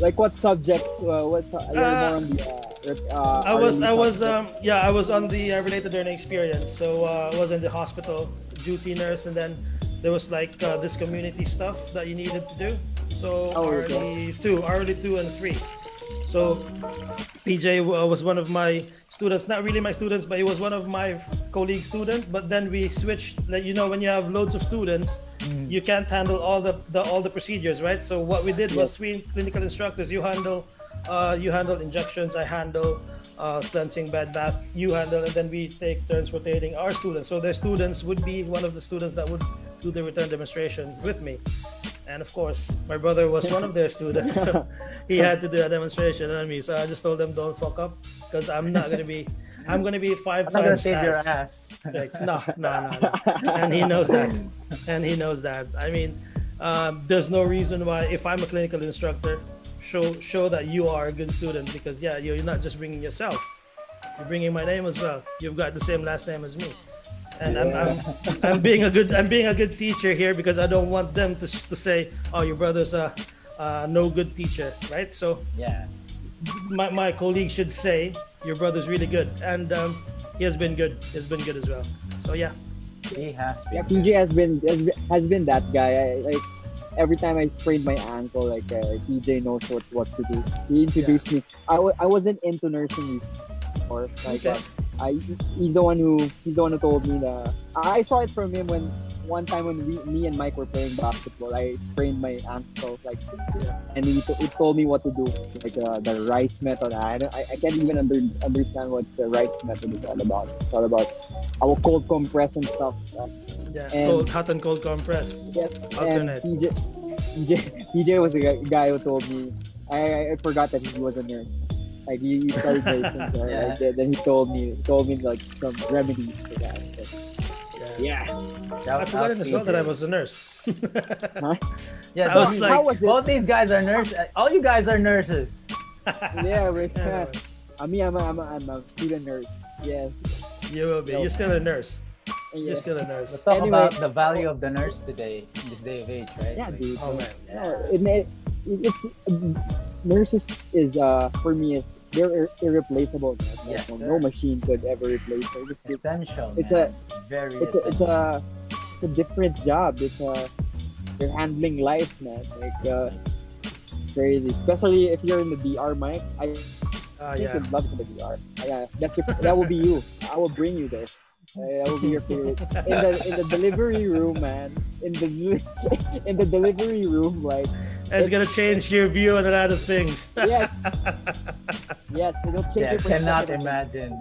Like what subjects? Uh, what's uh, Uh, the uh, uh, I was I was um yeah I was on the uh, related learning experience. So uh, I was in the hospital duty nurse, and then there was like uh, this community stuff that you needed to do. So Oh, RD two, RD two, and three. So PJ was one of my students, not really my students, but he was one of my colleague students. But then we switched. Like you know, when you have loads of students, you can't handle all the, the all the procedures, right? So what we did was three clinical instructors. You handle, uh, you handle injections. I handle uh, cleansing bed bath. You handle, and then we take turns rotating our students. So their students would be one of the students that would do the return demonstration with me. And of course, my brother was one of their students, so he had to do a demonstration on me. So I just told them, "Don't fuck up, because I'm not gonna be, I'm gonna be 5 I'm not gonna times save your ass. like, no, no, no, no. And he knows that. And he knows that. I mean, um, there's no reason why, if I'm a clinical instructor, show show that you are a good student because yeah, you're not just bringing yourself, you're bringing my name as well. You've got the same last name as me. And I'm, I'm, I'm being a good I'm being a good teacher here because I don't want them to, to say oh your brother's a uh, no good teacher right so Yeah. my, my colleague should say your brother's really good, and um, he has been good. He has been good as well. So yeah, He has been. Yeah, PJ has been has been, has been that guy. I, like every time I sprained my ankle, like uh, PJ knows what what to do. He introduced me. I, w- I wasn't into nursing before. Like Okay. uh, I he's the one who he's the one who told me that. I saw it from him when one time when we, me and Mike were playing basketball. I sprained my ankle like, and he, he told me what to do, like uh, the rice method. I don't, I, I can't even under, understand what the rice method is all about. It's all about our cold compress and stuff. Uh, yeah. And- cold, hot and cold compress. Yes, Alternate. and PJ, PJ, PJ was the guy, who told me. I, I- I forgot that he was a nurse. Like he, he studied nursing, so Yeah. like, then- then he told me, told me like some remedies for that. So, Yeah. yeah, Shout I out forgot as well that I was a nurse. Yeah, I both, was like- how was it? both these guys are nurses. All you guys are nurses. yeah, we, Yeah. I mean, I'm a, I'm a, I'm a student nurse. Yeah, You will be. You're still a nurse. yeah. You're still a nurse. Let's talk Anyway. about the value of the nurse today, in this day of age, right? Yeah, Like, dude. Oh man. No, it, may- it's nurses is uh for me is they're ir- irreplaceable. Man. Yes, no, machine could ever replace them. It's, essential. it's man. very it's a, it's a it's a different job. It's a you're handling life, man. Like uh, it's crazy, especially if you're in the DR, Mike. I think yeah. love for the DR. Yeah, that's your, that will be you. I will bring you there. Uh, that will be your favorite. In the in the delivery room, man. In the in the delivery room, like It's gonna change your view on a lot of things. yes, yes, it'll change yeah, your cannot perspective. imagine.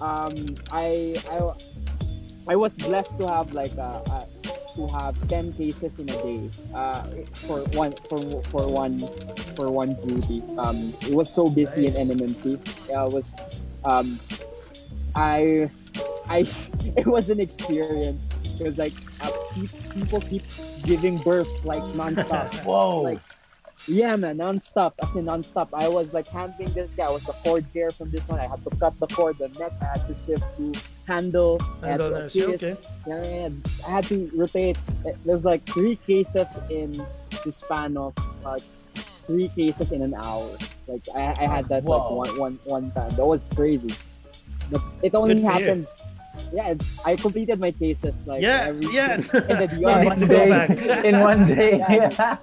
um I I I was blessed to have like uh, uh to have 10 cases in a day uh for one for for one for one duty um it was so busy in NMMC yeah, it was um I I it was an experience because like uh, pe- people keep giving birth like nonstop Whoa. Like, yeah, man, non-stop. I say non-stop. I was like handling this guy. I was the cord care from this one. I had to cut the cord, the neck. I had to shift to handle. I had to Okay. Yeah. I had to rotate. There was like three cases in the span of like three cases in an hour. Like I, I had that like Whoa. one, one, one time. That was crazy. But it only you. Happened. Yeah, I completed my cases like Yeah, every, yeah. in the DR. one day. in one day.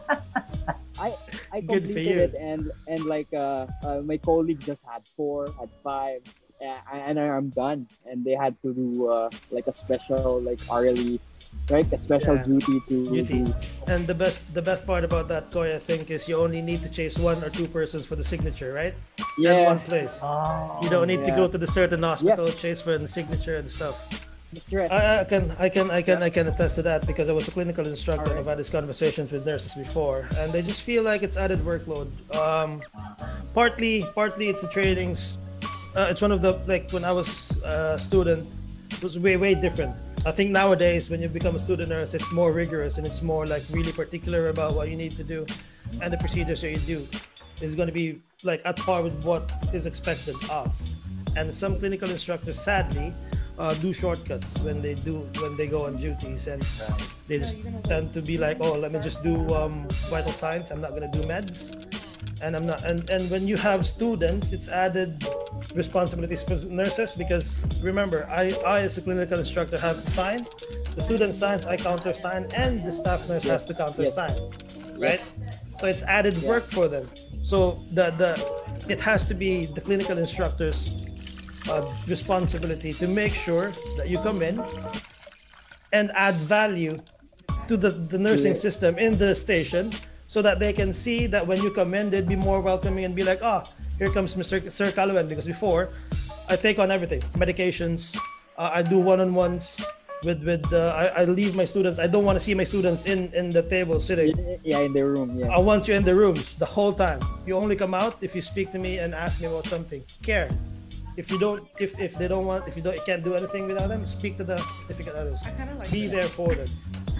Yeah. I Good for completed you. it and and like uh, uh my colleague just had four, had five, yeah, and I'm done. And they had to do uh like a special like RLE, right? A special Yeah. duty to Duty. do. And the best the best part about that Koy, I think, is you only need to chase one or two persons for the signature, right? In Yeah, one place. Oh, You don't need to go to the certain hospital, chase for the signature and stuff. the stress. I, I can I can I can I can attest to that because I was a clinical instructor. and I've had these conversations with nurses before, and they just feel like it's added workload. Um, partly partly it's the trainings. Uh, it's one of the like when I was a student, it was way way different. I think nowadays when you become a student nurse, it's more rigorous and it's more like really particular about what you need to do, and the procedures that you do is going to be like at par with what is expected of. And some clinical instructors, sadly, uh, do shortcuts when they do when they go on duties, and they just tend to be like, "Oh, let me just do um, vital signs. I'm not going to do meds." And I'm not. And and when you have students, it's added responsibilities for nurses because remember, I I as a clinical instructor have to sign. The student signs, I counter sign, and the staff nurse has to counter Yes. sign, right? So it's added Yeah. work for them. So the the it has to be the clinical instructors uh, responsibility to make sure that you come in and add value to the, the nursing Yeah. system in the station so that they can see that when you come in they'd be more welcoming and be like oh here comes mr sir Calloway because before i take on everything medications uh, i do one-on-ones with with uh, I, I leave my students i don't want to see my students in in the table sitting yeah, in the room. Yeah. I want you in the rooms the whole time. You only come out if you speak to me and ask me about something. Care. If you don't, if if they don't want, if you don't, can't do anything without them, speak to the significant others. Be there for them.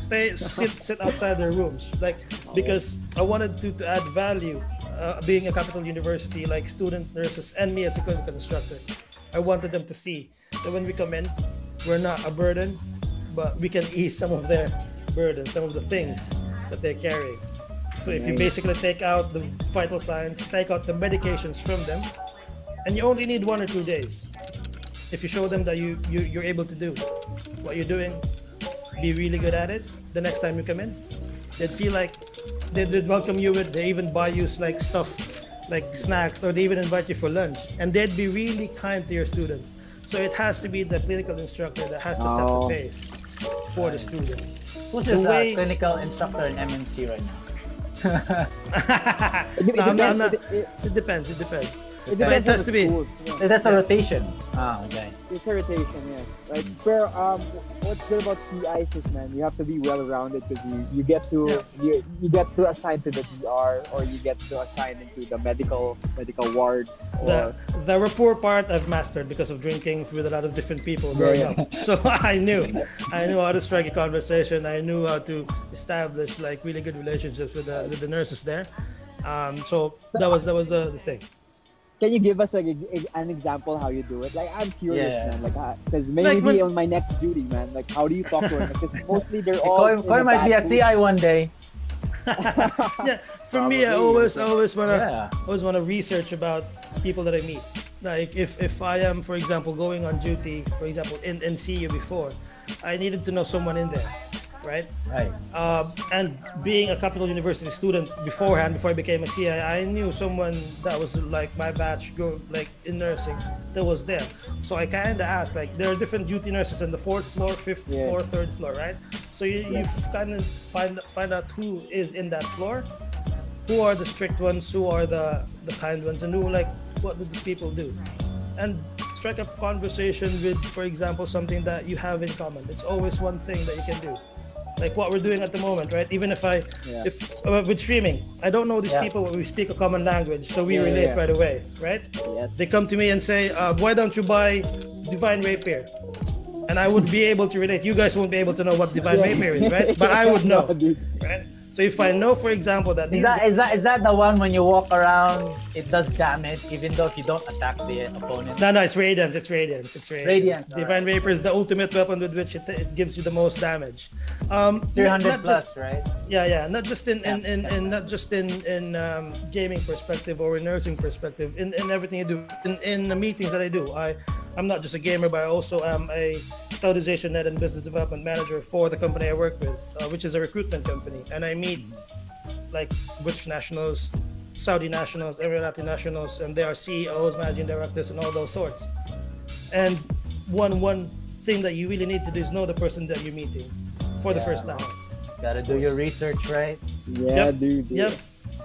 Stay, sit, sit outside their rooms, like because I wanted to, to add value. Uh, being a Capitol University, like student nurses and me as a clinical instructor, I wanted them to see that when we come in, we're not a burden, but we can ease some of their burden, some of the things that they're carrying. So if you basically take out the vital signs, take out the medications from them, and you only need one or two days. If you show them that you, you you're able to do what you're doing, be really good at it. The next time you come in, they'd feel like they'd, they'd welcome you with. They even buy you like stuff, like snacks, or they even invite you for lunch, and they'd be really kind to your students. So it has to be the clinical instructor that has to set the Oh. pace for the students. Who's The way- uh, clinical instructor in MNC right now? It, it No, I'm not- I'm depends. not- It, it, It depends. It depends. It But it depends on has the to be- school. Yeah. That's a rotation. Ah, okay. It's a rotation, yeah. Like, pero um, what's good about CIs is, man, you have to be well-rounded because you, you get to you, you get to assign to the DR or you get to assign into the medical medical ward The or the rapport part I've mastered because of drinking with a lot of different people growing Yeah, up. So I knew, I knew how to strike a conversation. I knew how to establish like really good relationships with the with the nurses there. Um, so that was that was uh, the thing. Can you give us like a, a- an example how you do it? Like I'm curious, Yeah. man. Like because maybe when- on my next duty, man. Like how do you talk to them? Because mostly they're all. Koi, in Koi a might be a. CI one day. Yeah, for me, I always yeah. always wanna Yeah. always wanna research about people that I meet. Like if if I am, for example, going on duty, for example, in in CU before, I needed to know someone in there, right? Right. uh, and being a Capitol University student beforehand, before I became a CI, I knew someone that was like my batch, like in nursing, that was there. So I kind of asked, like, there are different duty nurses on the fourth floor, fifth Yeah. floor, third floor, right? So you, you kind of find find out who is in that floor, who are the strict ones, who are the the kind ones, and who like what do these people do, and strike up conversation with, for example, something that you have in common. It's always one thing that you can do like what we're doing at the moment, right? Even if I, Yeah. if uh, with streaming, I don't know these Yeah. people, we speak a common language, so we Yeah, relate right away, right? Yes. They come to me and say, uh, "Why don't you buy Divine Rapier?" And I would be able to relate. You guys won't be able to know what Divine. Rapier is, right? But I would know, No, right? So if I know, for example, that Is that is that is that the one when you walk around, it does damage even though if you don't attack the opponent? No, no, it's Radiance. It's Radiance. It's Radiance. Radiance, Divine Rapier is the ultimate weapon with which it, it gives you the most damage. Um, Three not- not plus, just- right? yeah yeah not just in in, in, in not just in in um, gaming perspective or in nursing perspective in, in everything you do in, in the meetings that i do i i'm not just a gamer but i also am a southeast asian net and business development manager for the company i work with uh, which is a recruitment company and i meet like british nationals saudi nationals emirati nationals and they are ceos managing directors and all those sorts and one one thing that you really need to do is know the person that you're meeting for the first time Gotta do your research, right? Yeah, Yep. dude. dude. Yep.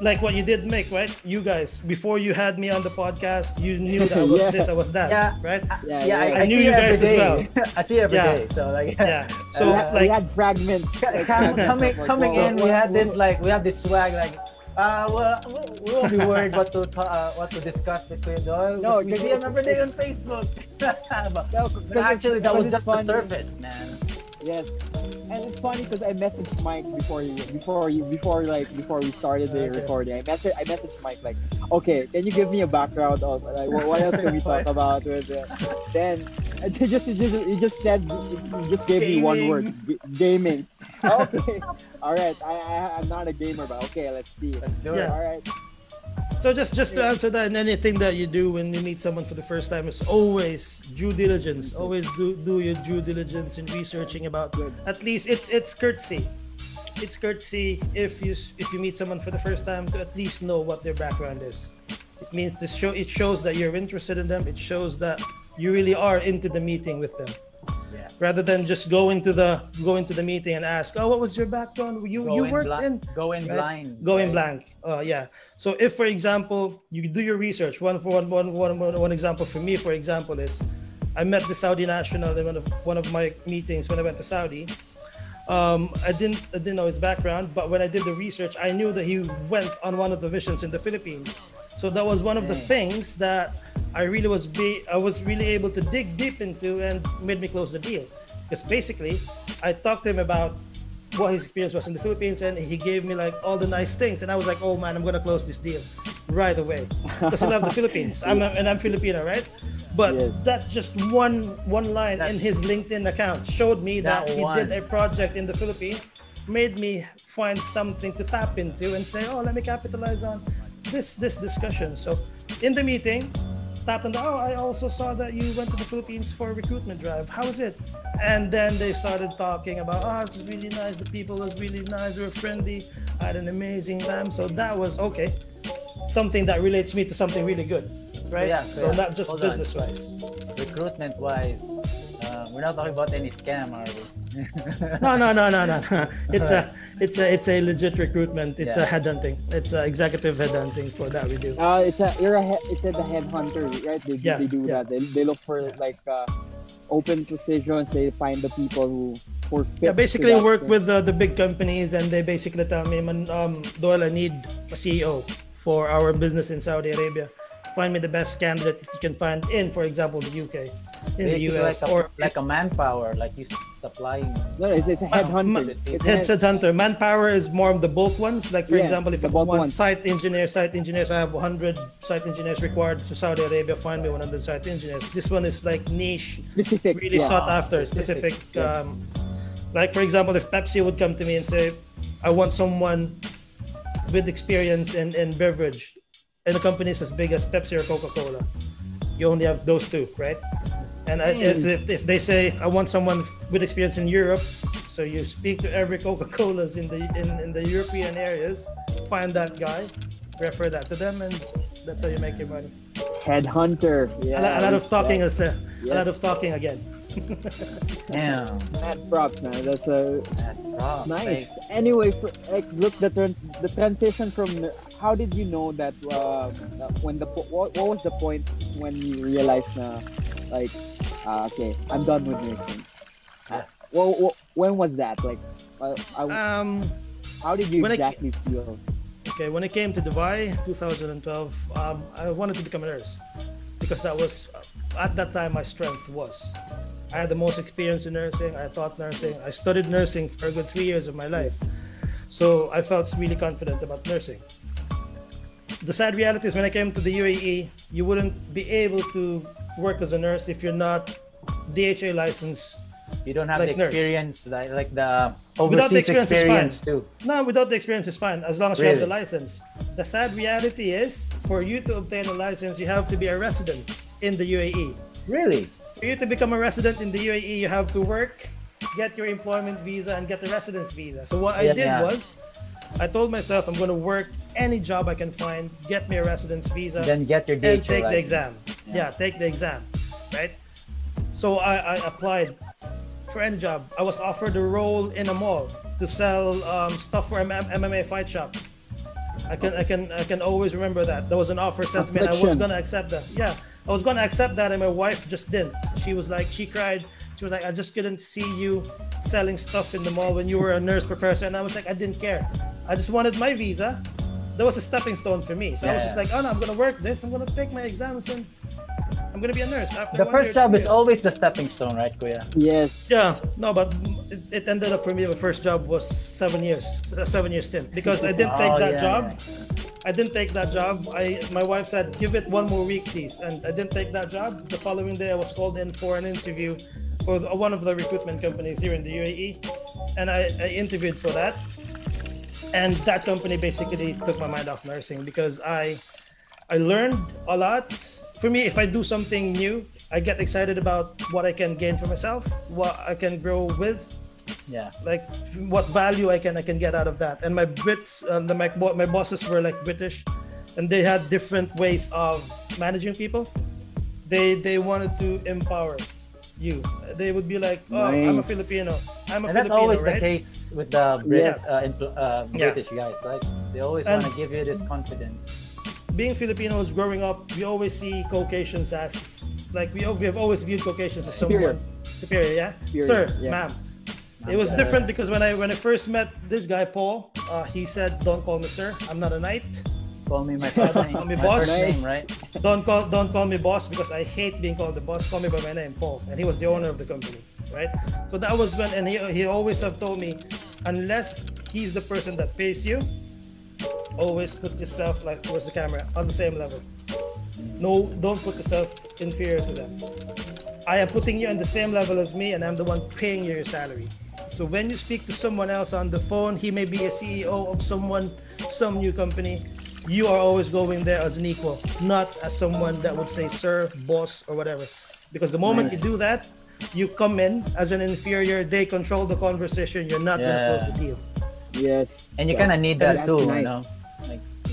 Like what you did make, right? You guys, before you had me on the podcast, you knew that I was Yeah. this, I was that, Yeah. right? Yeah, yeah, yeah. I, I, I knew see you guys as well. I see every day. Yeah. So like, Yeah. So we, had, we had fragments. like, coming coming well, in, we had this like we have this swag like. Uh, well, we- we won't be worried what to uh, what to discuss between Kuya Doyle. No, we 'cause see him it's- every day on Facebook. but, No, 'cause but actually, that was it's just the funny. surface, man. Yes, and it's funny because I messaged Mike before you, before you, before like before we started the Okay. recording. I messaged, I messaged Mike like, okay, can you give me a background of like what, what else can we talk about with uh, then? He just, he just, he just said, he just gave me one word, g- gaming. okay, all right. I, I, I'm not a gamer, but okay, let's see. Let's do Yeah. it. All right. So just just to answer that, and anything that you do when you meet someone for the first time is always due diligence. Always do do your due diligence in researching about. At least it's it's courtesy. It's courtesy if you if you meet someone for the first time to at least know what their background is. It means this show it shows that you're interested in them. It shows that you really are into the meeting with them. Yes. rather than just go into the go into the meeting and ask, "Oh, what was your background? You Go you in worked in Go in right? blind. go in blank." Uh, yeah. So if, for example, you do your research, one for one, one, one, one, one example for me, for example, is I met the Saudi national in one of one of my meetings when I went to Saudi. Um, I didn't I didn't know his background, but when I did the research, I knew that he went on one of the missions in the Philippines. So that was one of the things that I really was be I was really able to dig deep into and made me close the deal. Because basically, I talked to him about what his experience was in the Philippines, and he gave me like all the nice things, and I was like, oh man, I'm gonna close this deal right away because I love the Philippines. I'm a, and I'm Filipino, right? But Yes. that just one one line That- in his LinkedIn account showed me that, That he one. did a project in the Philippines made me find something to tap into and say, oh, let me capitalize on this this discussion. So in the meeting, tap into, oh, I also saw that you went to the Philippines for a recruitment drive. How was it? And then they started talking about, oh, it was really nice. The people was really nice. They were friendly. I had an amazing time. So that was okay. Something that relates me to something really good, right? Yeah, so yeah. not just Hold on. business wise. Recruitment wise, uh, we're not talking about any scam, are we? No, no, no, no, no. It's a, it's a, it's a legit recruitment. It's a Yeah. headhunting. It's a executive headhunting for that we do. Uh, it's a you're a he- it's a the headhunter, right? They, Yeah, they do yeah. that. They, they look for like uh, open positions. They find the people who who. Yeah, basically work thing. with the, the big companies and they basically tell me, "Man, um, Doyle, I need a CEO for our business in Saudi Arabia. Find me the best candidate that you can find in, for example, the UK, in the US, like a, or like a manpower, like you supplying. No, it's, it's a headhunter. It's a Head headhunter. Manpower is more of the bulk ones. Like for Yeah, example, if I bulk want ones. site engineers, site engineers, I have 100 site engineers required to Saudi Arabia. Find me 100 site engineers. This one is like niche, specific. really yeah. sought after, specific, specific. yes. Um, like for example, if Pepsi would come to me and say, "I want someone with experience in, in beverage," and the companies as big as Pepsi or Coca Cola, you only have those two, right? And I, if, if, if they say, "I want someone with experience in Europe," so you speak to every Coca Cola's in the in, in the European areas, find that guy, refer that to them, and that's how you make your money. Headhunter. Yeah. a, lot, a lot of talking is a, a lot of talking again. Damn. Mad props, man. That's a That's rough. nice. Anyway, for, like, look the tran the transition from how did you know that um, uh, when the what, what was the point when you realized na like uh, okay I'm done with nursing. Uh, well, well, when was that? Like, uh, I, Um, how did you when I- exactly feel? Okay, when I came to Dubai, 2012, um, I wanted to become a nurse because that was at that time my strength was. I had the most experience in nursing. I taught nursing. I studied nursing for a good three years of my life, so I felt really confident about nursing. The sad reality is when I came to the UAE, you wouldn't be able to work as a nurse if you're not DHA licensed You don't have Like the experience, like, like the Without the overseas experience, it's fine. experience too. No, without the experience is fine as long as you have the Really? license. The sad reality is, for you to obtain a license, you have to be a resident in the UAE. Really? For you to become a resident in the UAE, you have to work, get your employment visa, and get the residence visa. So what I Yeah, did yeah. was, I told myself I'm going to work any job I can find, get me a residence visa, Then get your and DHA take the exam. Yeah. take the exam, right? So I, I applied for any job. I was offered a role in a mall to sell um, stuff for M- MMA fight shop. I can I can I can always remember that. There was an offer sent to me. I was gonna accept that. Yeah, I was gonna accept that, and my wife just didn't. She was like, she cried. She was like, I just couldn't see you selling stuff in the mall when you were a nurse professor, and I was like, I didn't care. I just wanted my visa. That was a stepping stone for me. So I was just like, oh no, I'm gonna work this. I'm gonna take my exams and I'm gonna be a nurse. After The first year, job is always the stepping stone, right, Kuya? Yes. Yeah, no, but it, it ended up for me. My first job was seven years, a seven year stint because I didn't take Oh, that yeah, job. yeah. I didn't take that job. I my wife said, "Give it one more week, please," and I didn't take that job. The following day, I was called in for an interview for one of the recruitment companies here in the UAE, and I, I interviewed for that. And that company basically took my mind off nursing because I I learned a lot. For me, if I do something new, I get excited about what I can gain for myself, what I can grow with, Yeah. like what value I can I can get out of that. And my Brits, uh, the, my, my bosses were like British, and they had different ways of managing people. They they wanted to empower you. They would be like, "Oh, I'm a Filipino. I'm a And that's always right?" the case with the Brit, Yes. uh, uh, Yeah. British guys, right? They always want to give you this confidence. Being Filipinos growing up, we always see Caucasians as like we, we have always viewed Caucasians as Superior. someone superior, yeah, Superior, sir, yeah. ma'am. It was different because when I when I first met this guy Paul, uh, he said, "Don't call me sir. I'm not a knight. Call me my first name. Call me my boss. name, right? Don't call don't call me boss because I hate being called the boss. Call me by my name, Paul." And he was the owner of the company, right? So that was when, and he he always have told me, unless he's the person that pays you, always put yourself like towards the camera on the same level. No, don't put yourself inferior to them. I am putting you on the same level as me, and I'm the one paying your salary. So when you speak to someone else on the phone, he may be a CEO of someone, some new company. You are always going there as an equal, not as someone that would say sir, boss, or whatever. Because the moment you do that, you come in as an inferior. They control the conversation. You're not Yeah. gonna close the deal. Yes. And you yes. kind of need that too, nice. you know.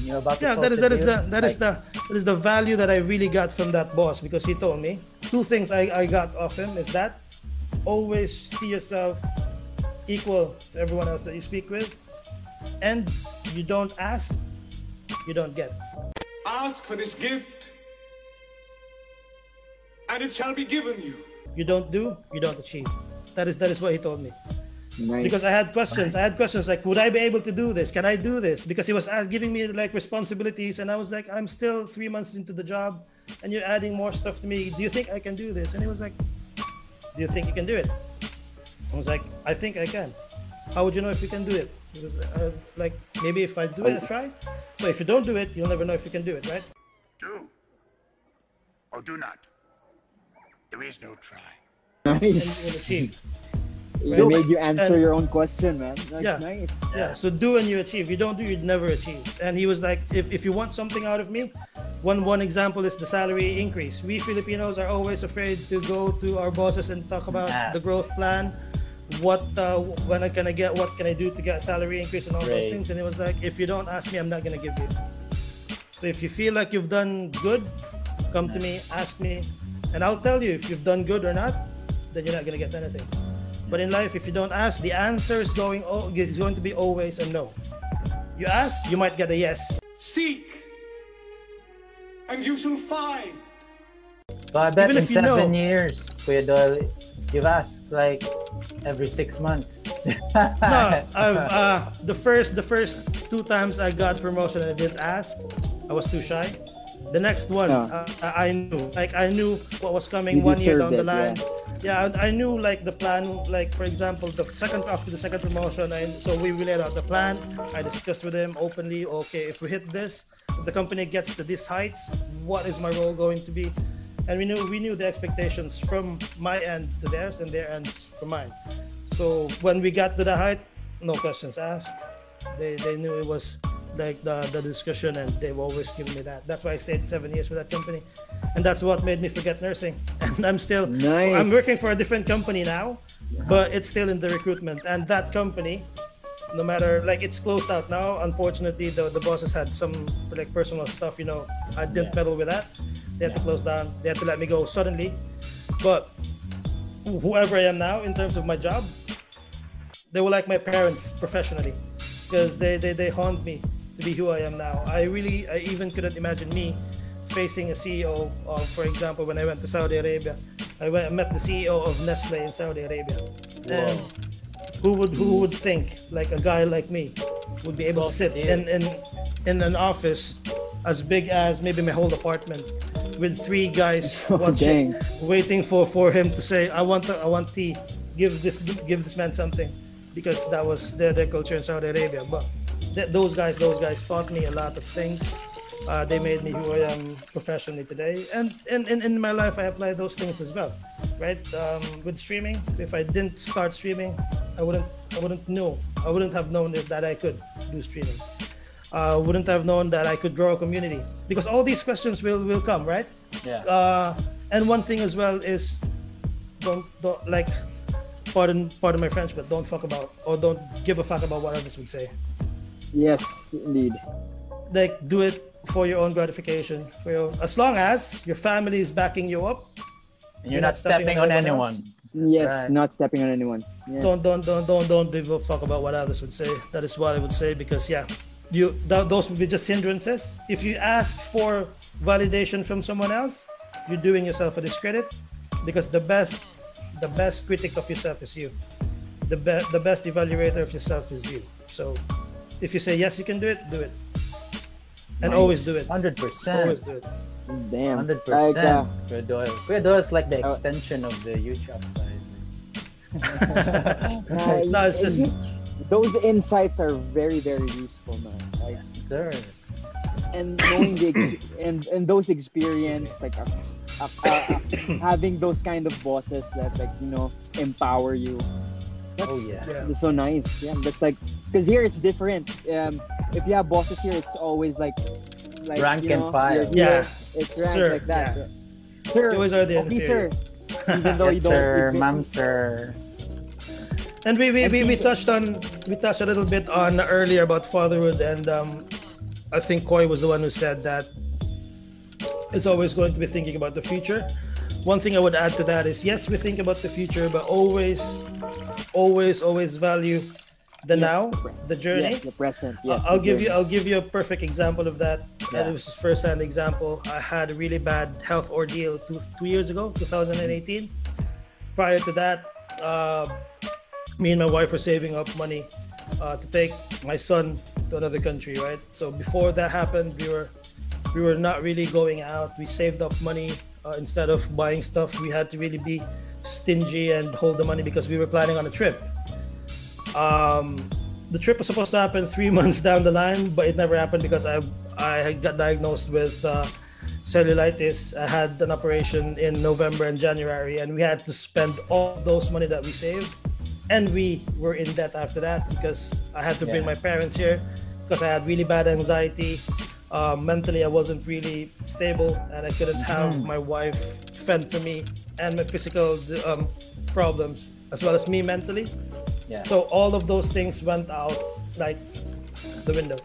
Like when you're about yeah close that is the that is the that is like, the that is the value that i really got from that boss because he told me two things i i got off him is that always see yourself equal to everyone else that you speak with and you don't ask you don't get. Ask for this gift, and it shall be given you. you don't do you don't achieve. That is that is what he told me Nice. because I had questions. I had questions like, would I be able to do this? Can I do this? Because he was giving me like responsibilities, and I was like, I'm still three months into the job, and you're adding more stuff to me. Do you think I can do this? And he was like, Do you think you can do it? I was like, I think I can. How would you know if you can do it? Uh, like, maybe if I do it, I try. So if you don't do it, you'll never know if you can do it, right? Do or do not. There is no try. And you will nice. Achieve. It made you answer And- your own question, man. That's Yeah. nice. Yeah, so do and you achieve. You don't do, you'd never achieve. And he was like, if, if you want something out of me, one one example is the salary increase. We Filipinos are always afraid to go to our bosses and talk about the growth plan. What uh, when I can I get? What can I do to get a salary increase and all those things? And it was like, if you don't ask me, I'm not gonna give you. So if you feel like you've done good, come to me, ask me, and I'll tell you if you've done good or not. Then you're not gonna get anything. But in life, if you don't ask, the answer is going oh, is going to be always a no. You ask, you might get a yes. Seek, and you shall find. So I bet Even in seven know- years, Kuya Doyle, you've asked like every six months. No, I've uh, the first the first two times I got promotion and I didn't ask, I was too shy. The next one, Yeah. uh, I I knew, like I knew what was coming one year down the line. Yeah, I, I knew like the plan. Like for example, the second after the second promotion, I, so we laid out the plan. I discussed with him openly. Okay, if we hit this, if the company gets to this heights, what is my role going to be? And we knew we knew the expectations from my end to theirs and their ends from mine. So when we got to the height, no questions asked. They they knew it was like the the discussion, and they've always given me that. That's why I stayed seven years with that company, and that's what made me forget nursing. And I'm still Nice. I'm working for a different company now, but it's still in the recruitment. And that company, no matter like it's closed out now. Unfortunately, the the bosses had some like personal stuff. You know, I didn't Yeah. meddle with that. They had to close down. They had to let me go suddenly. But whoever I am now in terms of my job, they were like my parents professionally because they, they, they haunt me to be who I am now. I really, I even couldn't imagine me facing a CEO of, for example, when I went to Saudi Arabia, I went, I met the CEO of Nestle in Saudi Arabia. And who would, who would think like a guy like me would be able to sit in, in, in an office as big as maybe my whole apartment with three guys Oh, watching, dang. waiting for, for him to say, I want, I want tea. Give this, give this man something because that was their, their culture in Saudi Arabia. But th- those guys, those guys taught me a lot of things. Uh, they made me who I am professionally today, and in, in, in my life, I apply those things as well, right? Um, with streaming, if I didn't start streaming, I wouldn't, I wouldn't know, I wouldn't have known that, I could do streaming. Uh, wouldn't have known that I could grow a community because all these questions will will come, right? yeah. uh, and one thing as well is don't don't like pardon pardon my French, but don't fuck about or don't give a fuck about what others would say. Yes, indeed. Like do it for your own gratification. For your, as long as your family is backing you up, and you're not stepping on everyone anyone. Yes, right. not stepping on anyone. Yeah. don't don't don't don't don't give a fuck about what others would say. That is what I would say because yeah, you th- those would be just hindrances. If you ask for validation from someone else, you're doing yourself a discredit because the best the best critic of yourself is you. The best the best evaluator of yourself is you. So if you say yes, you can do it, do it, and always do it. 100%. Always percent. do it. Damn. Hundred Like, uh, percent. Kuya Doyle. Kuya Doyle is like the Uh, extension of the Huge Upside. uh, No, it's just- those insights are very, very useful, man. Like, Sir. and knowing the ex- and and those experience, like uh, uh, uh, having those kind of bosses that like you know empower you. That's, Oh, yeah. Yeah. that's so nice. Yeah, that's like because here it's different. Um, if you have bosses here, it's always like like Rank you and file. you're Yeah. it's ranked Sir, like that. yeah. Sir, They always are the okay, sir. Even though you yes, don't. sir, ma'am, sir. And we we, we, we touched on we touched a little bit on earlier about fatherhood and um, I think Koi was the one who said that it's always going to be thinking about the future. One thing I would add to that is yes, we think about the future, but always, always, always value the Yes, now, the the journey. Yes, the present. Yes, I'll give you. I'll give you a perfect example of that. Yeah. And was a first-hand example. I had a really bad health ordeal two, two years ago, 2018. Prior to that, uh, me and my wife were saving up money uh, to take my son to another country, right? So before that happened, we were we were not really going out. We saved up money uh, instead of buying stuff. We had to really be stingy and hold the money because we were planning on a trip. Um, the trip was supposed to happen three months down the line, but it never happened because I I got diagnosed with uh, cellulitis. I had an operation in November and January, and we had to spend all those money that we saved, and we were in debt after that because I had to bring Yeah. my parents here because I had really bad anxiety. Uh, mentally, I wasn't really stable, and I couldn't have my wife fend for me and my physical um, problems as well as me mentally. Yeah. So all of those things went out like the window.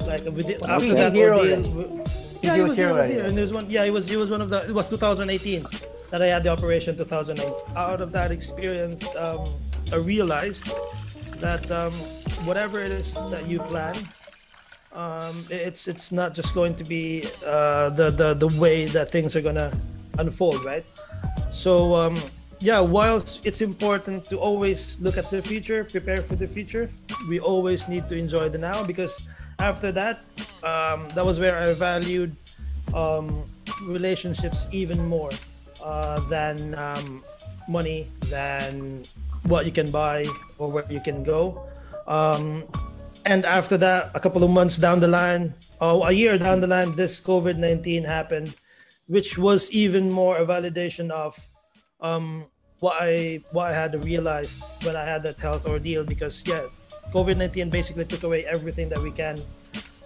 Like we did Well, after that ordeal. we- Yeah, he was was here here. was here, and it was one. Yeah, it was. It was one of the. It was 2018 that I had the operation. 2008. Out of that experience, um, I realized that um, whatever it is that you plan, um, it's it's not just going to be uh, the the the way that things are gonna unfold, right? So um, yeah, whilst it's important to always look at the future, prepare for the future, we always need to enjoy the now because after that, um, that was where I valued um, relationships even more uh, than um, money, than what you can buy or where you can go. Um, and after that, a couple of months down the line, oh, a year down the line, this COVID 19 happened, which was even more a validation of um, what I what I had realized when I had that health ordeal. Because yeah, COVID 19 basically took away everything that we can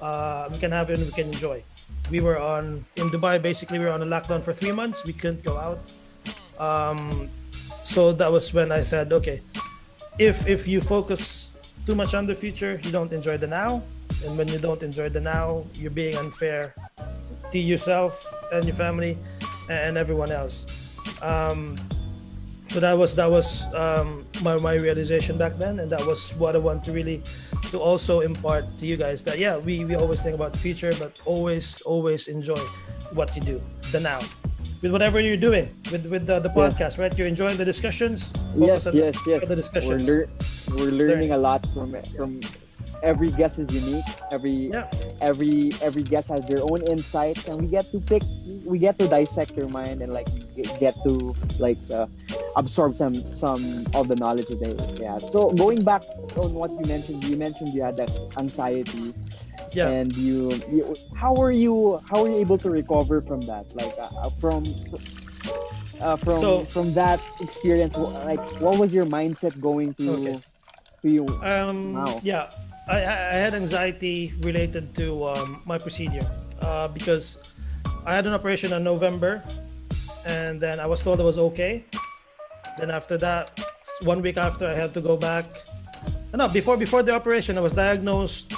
uh, we can have and we can enjoy. We were on in Dubai. Basically, we were on a lockdown for three months. We couldn't go out. Um, so that was when I said, okay, if if you focus too much on the future, you don't enjoy the now, and when you don't enjoy the now, you're being unfair to yourself and your family and everyone else. Um, so that was that was um, my, my realization back then, and that was what I want to really to also impart to you guys that yeah, we, we always think about the future, but always always enjoy what you do, the now, with whatever you're doing with with the, the Yeah. podcast, right? You're enjoying the discussions. Yes, yes, yes. the We're, discussions. lear- we're learning a lot from from every guest is unique. Every Yeah. every every guest has their own insights, and we get to pick, we get to dissect their mind, and like get- to like uh, absorb some some of the knowledge that they, have. So going back on what you mentioned, you mentioned you had that anxiety, Yeah. and you, you how were you how were you able to recover from that? Like uh, from uh, from So- from that experience, like what was your mindset going to Okay. to you? Um, Wow. Yeah, I, I had anxiety related to um, my procedure uh, because I had an operation in November, and then I was told I was okay. Then after that, one week after, I had to go back. No, before before the operation, I was diagnosed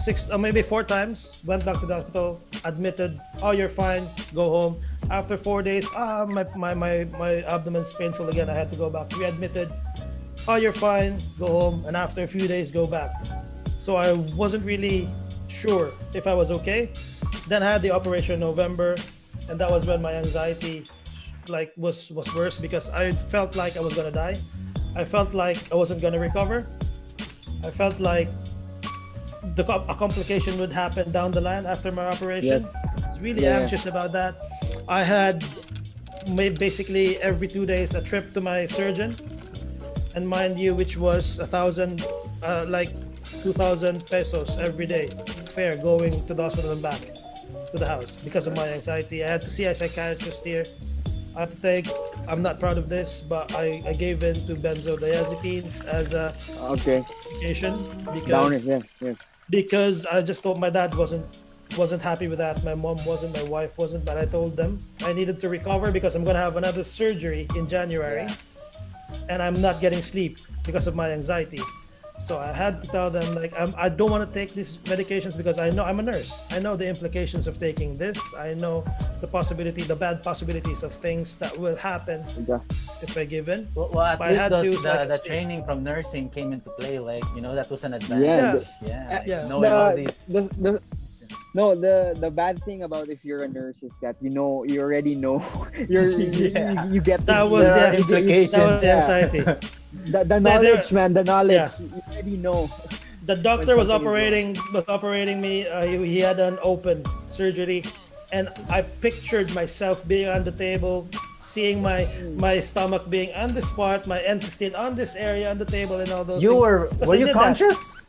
six, uh, maybe four times. Went back to the hospital, admitted. Oh, you're fine. Go home. After four days, ah, my my my my abdomen's painful again. I had to go back. Readmitted oh you're fine go home and after a few days go back so i wasn't really sure if i was okay. Then i had the operation in november and that was when my anxiety like was was worse because i felt like i was gonna die. I felt like i wasn't gonna recover. I felt like the a complication would happen down the line after my operation. Yes. I was really Yeah. anxious about that. I had made basically every two days a trip to my surgeon. And mind you, which was a thousand, uh, like two thousand pesos every day, fare going to the hospital and back to the house because of my anxiety. I had to see a psychiatrist here. I have to take I'm not proud of this, but I, I gave in to benzodiazepines as a Okay. medication Downer. because Yeah. Yeah. because I just thought my dad wasn't wasn't happy with that. My mom wasn't, my wife wasn't, but I told them I needed to recover because I'm gonna have another surgery in January, and I'm not getting sleep because of my anxiety. So I had to tell them like I'm, I don't want to take these medications because I know I'm a nurse. I know the implications of taking this. I know the possibility, the bad possibilities of things that will happen Yeah. if I give in. Well, well, at But I least had those, to, so the, could the training from nursing came into play. Like you know, that was an advantage. Yeah. Yeah, like, Yeah. knowing all these. the, the, no, the the bad thing about if you're a nurse is that you know you already know you're you, you- Yeah. you, you get That was There the are you get- implications. That was the Yeah. anxiety. the, the knowledge, man, the knowledge. You already know. the doctor was operating was operating me uh, he, he had an open surgery and i pictured myself being on the table seeing my my stomach being on this part my intestine on this area on the table and all those You things. were 'Cause were you conscious? that.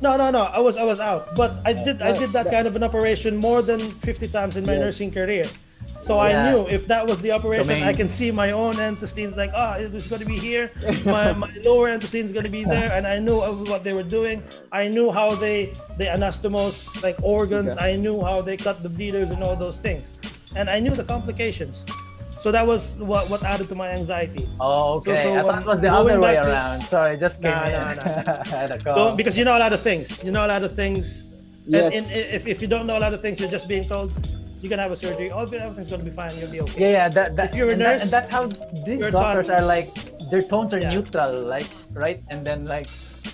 Conscious? no no no. I was i was out. But i did i did that kind of an operation more than 50 times in my Yes. nursing career. So Yeah. i knew if that was the operation mean- i can see my own intestines like oh it was going to be here. My, my lower intestine is going to be there. And i knew what they were doing. I knew how they they anastomose like organs. I knew how they cut the bleeders and all those things. And i knew the complications so that was what what added to my anxiety Oh, okay. so, I thought it was the going other way back to- around. Sorry, just came Nah, in. nah, nah. Had a call. Don't, because you know a lot of things. You know a lot of things. Yes. And, and if, if you don't know a lot of things, you're just being told you're gonna have a surgery. Oh, all everything's gonna be fine. You'll be okay. Yeah, yeah. That, that, If you're a and that- nurse, and that's how these doctors taught- are like. Their tones are Yeah. neutral, like right, and then like.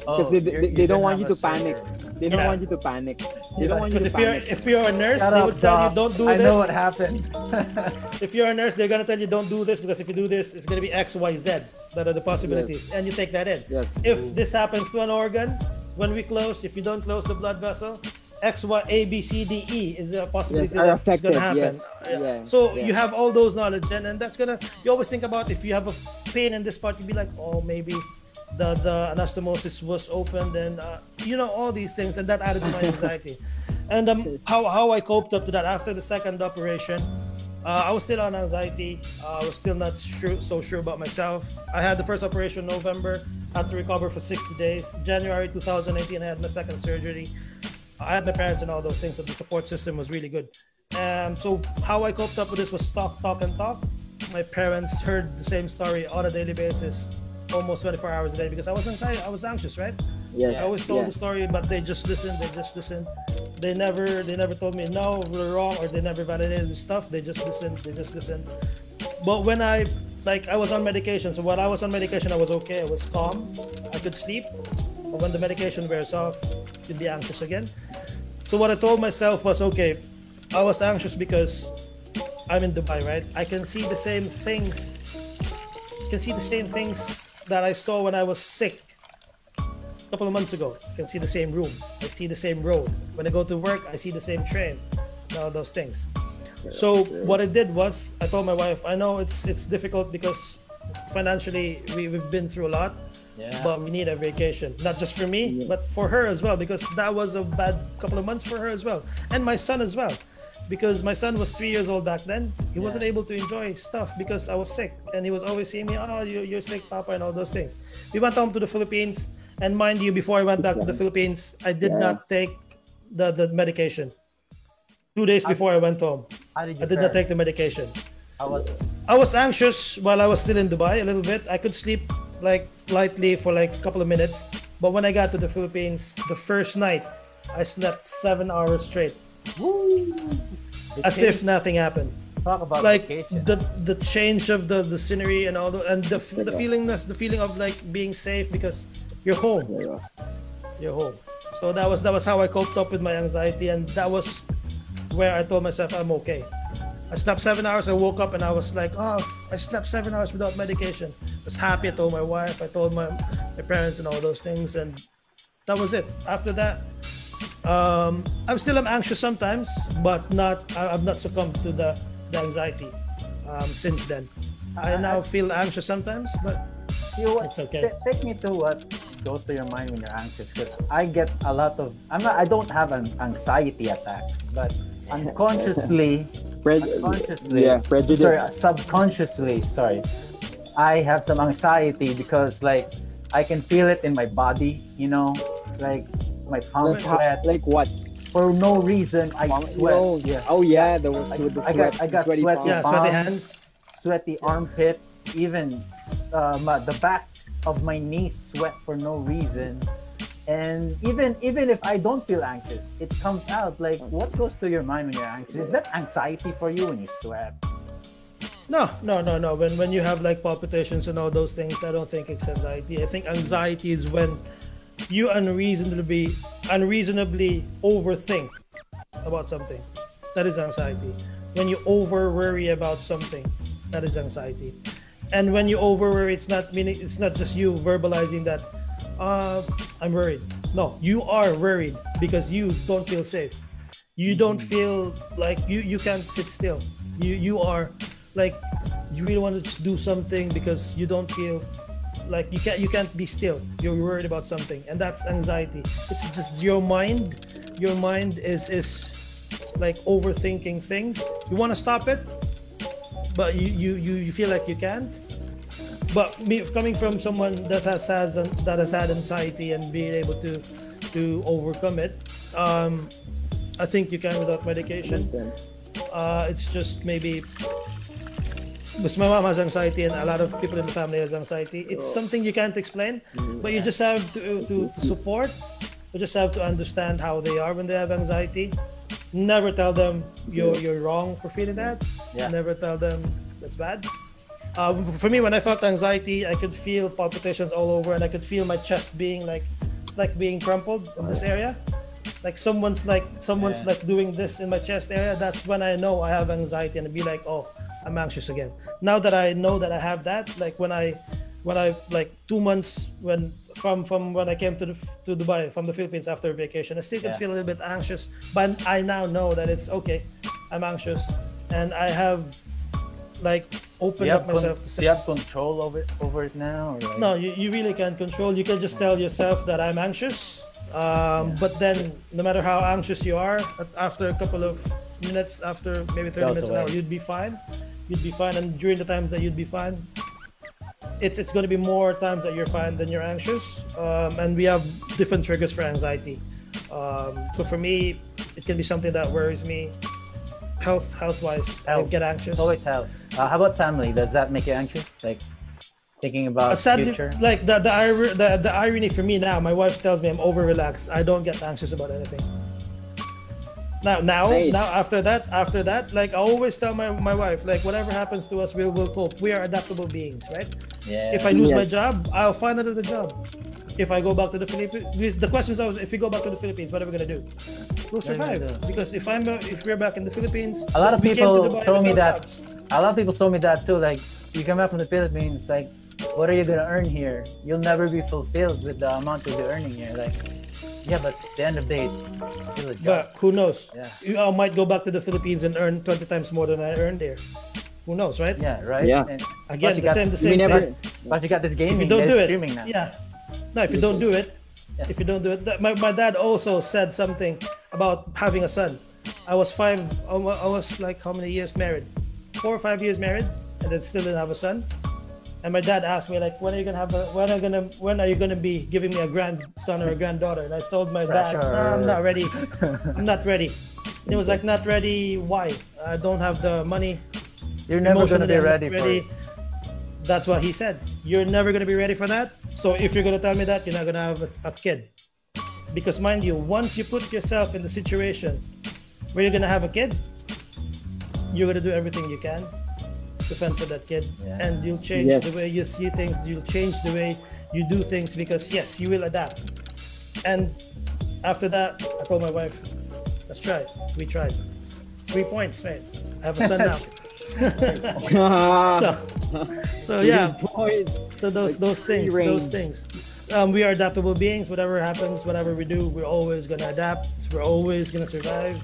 Oh, Because they, they, they don't want you to a panic. Surgery. They don't Yeah. want you to panic. They don't want you to if you're if you're a nurse, Shut they up, would tell you don't do I this. know what happened. If you're a nurse, they're gonna tell you don't do this because if you do this, it's gonna be X, Y, Z. That are the possibilities, and you take that in. Yes. If this happens to an organ, when we close, if you don't close the blood vessel, X, Y, A, B, C, D, E is a possibility Yes, that's affected, gonna happen. yes. Yeah, So yeah. you have all those knowledge, and, and that's gonna. You always think about if you have a pain in this part, you'd be like, oh, maybe the the anastomosis was opened, and uh, you know all these things, and that added to my anxiety. and um, how how I coped up to that after the second operation. Uh, I was still on anxiety. Uh, I was still not sure, so sure about myself. I had the first operation in November. Had to recover for 60 days. January 2018, I had my second surgery. I had my parents and all those things, so the support system was really good. Um, so how I coped up with this was talk, talk, and talk. My parents heard the same story on a daily basis, almost 24 hours a day, because I was anxiety, I was anxious, right? Yes. I always told the story, but they just listened. They just listened. They never, they never told me no, we're wrong, or they never validated the stuff. They just listened. They just listened. But when I, like, I was on medication. So when I was on medication, I was okay. I was calm. I could sleep. But when the medication wears off, you'd be anxious again. So what I told myself was, okay, I was anxious because I'm in Dubai, right? I can see the same things. I can see the same things that I saw when I was sick a couple of months ago. I can see the same room. I see the same road. When I go to work, I see the same train. All those things. So what I did was I told my wife, I know it's it's difficult because financially we, we've been through a lot, Yeah. but we need a vacation. Not just for me, but for her as well, because that was a bad couple of months for her as well. And my son as well. Because my son was three years old back then. He wasn't able to enjoy stuff because I was sick. And he was always seeing me, oh, ah, you, you're sick, Papa, and all those things. We went home to the Philippines. And mind you, before I went back to the Philippines, I did Yeah. not take the, the medication. Two days before I went home, did I did not take the medication. How was it? I was anxious while I was still in Dubai a little bit. I could sleep like lightly for like a couple of minutes. But when I got to the Philippines, the first night, I slept seven hours straight, as if nothing happened. Talk about Like vacation. the the change of the the scenery and all the and the the feelingness, the feeling of like being safe because you're home, you're home. So that was that was how I coped up with my anxiety, and that was where I told myself I'm okay. I slept seven hours. I woke up and I was like, oh, I slept seven hours without medication. I was happy. I told my wife. I told my my parents and all those things, and that was it. After that, um, I'm still am anxious sometimes, but not. I, I've not succumbed to the, the anxiety um, since then. I now feel anxious sometimes, but You, It's okay. ta- take me to what goes to your mind when you're anxious, because I get a lot of. I'm not. I don't have an anxiety attacks, but unconsciously, Pred- Subconsciously. yeah, prejudice. Sorry, uh, subconsciously. Sorry, I have some anxiety because like I can feel it in my body. You know, like my palm like, sweat like what? for no reason. I Palm- sweat. Oh, yeah. Oh yeah, the ones I- with the I sweat. got- I got sweaty sweaty palms. Yeah, sweaty palms. hands. sweaty armpits, even um, uh, the back of my knees sweat for no reason. And even even if I don't feel anxious, it comes out. Like what goes through your mind when you're anxious? Is that anxiety for you when you sweat? No, no, no, no. When when you have like palpitations and all those things, I don't think it's anxiety. I think anxiety is when you unreasonably unreasonably overthink about something. That is anxiety. When you over worry about something, that is anxiety. And when you over worry, it's not meaning it's not just you verbalizing that uh, I'm worried. No, you are worried because you don't feel safe. You don't feel like you you can't sit still. You you are like you really want to do something because you don't feel like you can't you can't be still. You're worried about something and that's anxiety. It's just your mind your mind is is like overthinking things. You want to stop it but you you you, you feel like you can't. But me coming from someone that has had that has had anxiety and being able to to overcome it um i think you can without medication. Uh, it's just maybe because my mom has anxiety and a lot of people in the family has anxiety. It's something you can't explain, but you just have to, to, to support. You just have to understand how they are when they have anxiety. Never tell them you're you're wrong for feeling that. Yeah. Never tell them that's bad. Um, for me, when I felt anxiety, I could feel palpitations all over, and I could feel my chest being like like being crumpled in this area. Like someone's like someone's Yeah. like doing this in my chest area. That's when I know I have anxiety, and I'd be like, oh, I'm anxious again. Now that I know that I have that, like when I when I like two months when from from when I came to the, to Dubai from the Philippines after vacation, I still can Yeah. feel a little bit anxious, but I now know that it's okay. I'm anxious, and I have like opened up have, con- myself to do you have control over it, over it now? Like, no, you, you really can't control. You can just tell yourself that I'm anxious. Um, But then, no matter how anxious you are, after a couple of minutes, after maybe 30 Goes minutes an hour, you'd be fine. You'd be fine. And during the times that you'd be fine, it's it's going to be more times that you're fine than you're anxious. Um, and we have different triggers for anxiety. Um, so for me, it can be something that worries me. Health, health wise, I Health. get anxious. Always health. Uh, how about family? Does that make you anxious? Like thinking about Uh, sadly, future? like the the, the the irony for me now, my wife tells me I'm over relaxed. I don't get anxious about anything. Now, now, Nice. now, after that, after that, like I always tell my, my wife, like whatever happens to us, we'll we'll cope. We are adaptable beings, right? Yeah. If I lose my job, I'll find another job. If I go back to the Philippines, the question is always, if we go back to the Philippines, what are we gonna do? We'll What are we gonna survive because if I'm uh, if we're back in the Philippines, a lot of we came to people told me that. jobs. A lot of people told me that too. Like you come back from the Philippines, like what are you gonna earn here? You'll never be fulfilled with the amount that you're earning here. Like yeah, but at the end of the day, it's still a job. But who knows? Yeah. You- I might go back to the Philippines and earn 20 times more than I earned there. Who knows, right? yeah, right. Yeah. And Again, you the got, same, the We same never. thing. But you got this If gaming. you don't do it, streaming now. yeah. No, if you don't do it, Yeah. if you don't do it, that, my, my dad also said something about having a son. I was five, I I was like how many years married? Four or five years married, and then still didn't have a son. And my dad asked me like, when are you gonna have a, when are you gonna, when are you gonna be giving me a grandson or a granddaughter? And I told my dad. "Nah, I'm not ready. I'm not ready. And he was like, not ready. Why? I don't have the money. You're never gonna be ready, for. That's what he said. You're never gonna be ready for that. So if you're gonna tell me that, you're not gonna have a, a kid. Because mind you, once you put yourself in the situation where you're gonna have a kid, you're gonna do everything you can to fend for that kid, Yeah. and you'll change Yes. the way you see things. You'll change the way you do things because yes, you will adapt. And after that, I told my wife, "Let's try it." We tried. Three points, mate. I have a son now. so, so yeah. Points. So those Like those things, those things. Um, we are adaptable beings. Whatever happens, whatever we do, we're always gonna adapt. We're always gonna survive.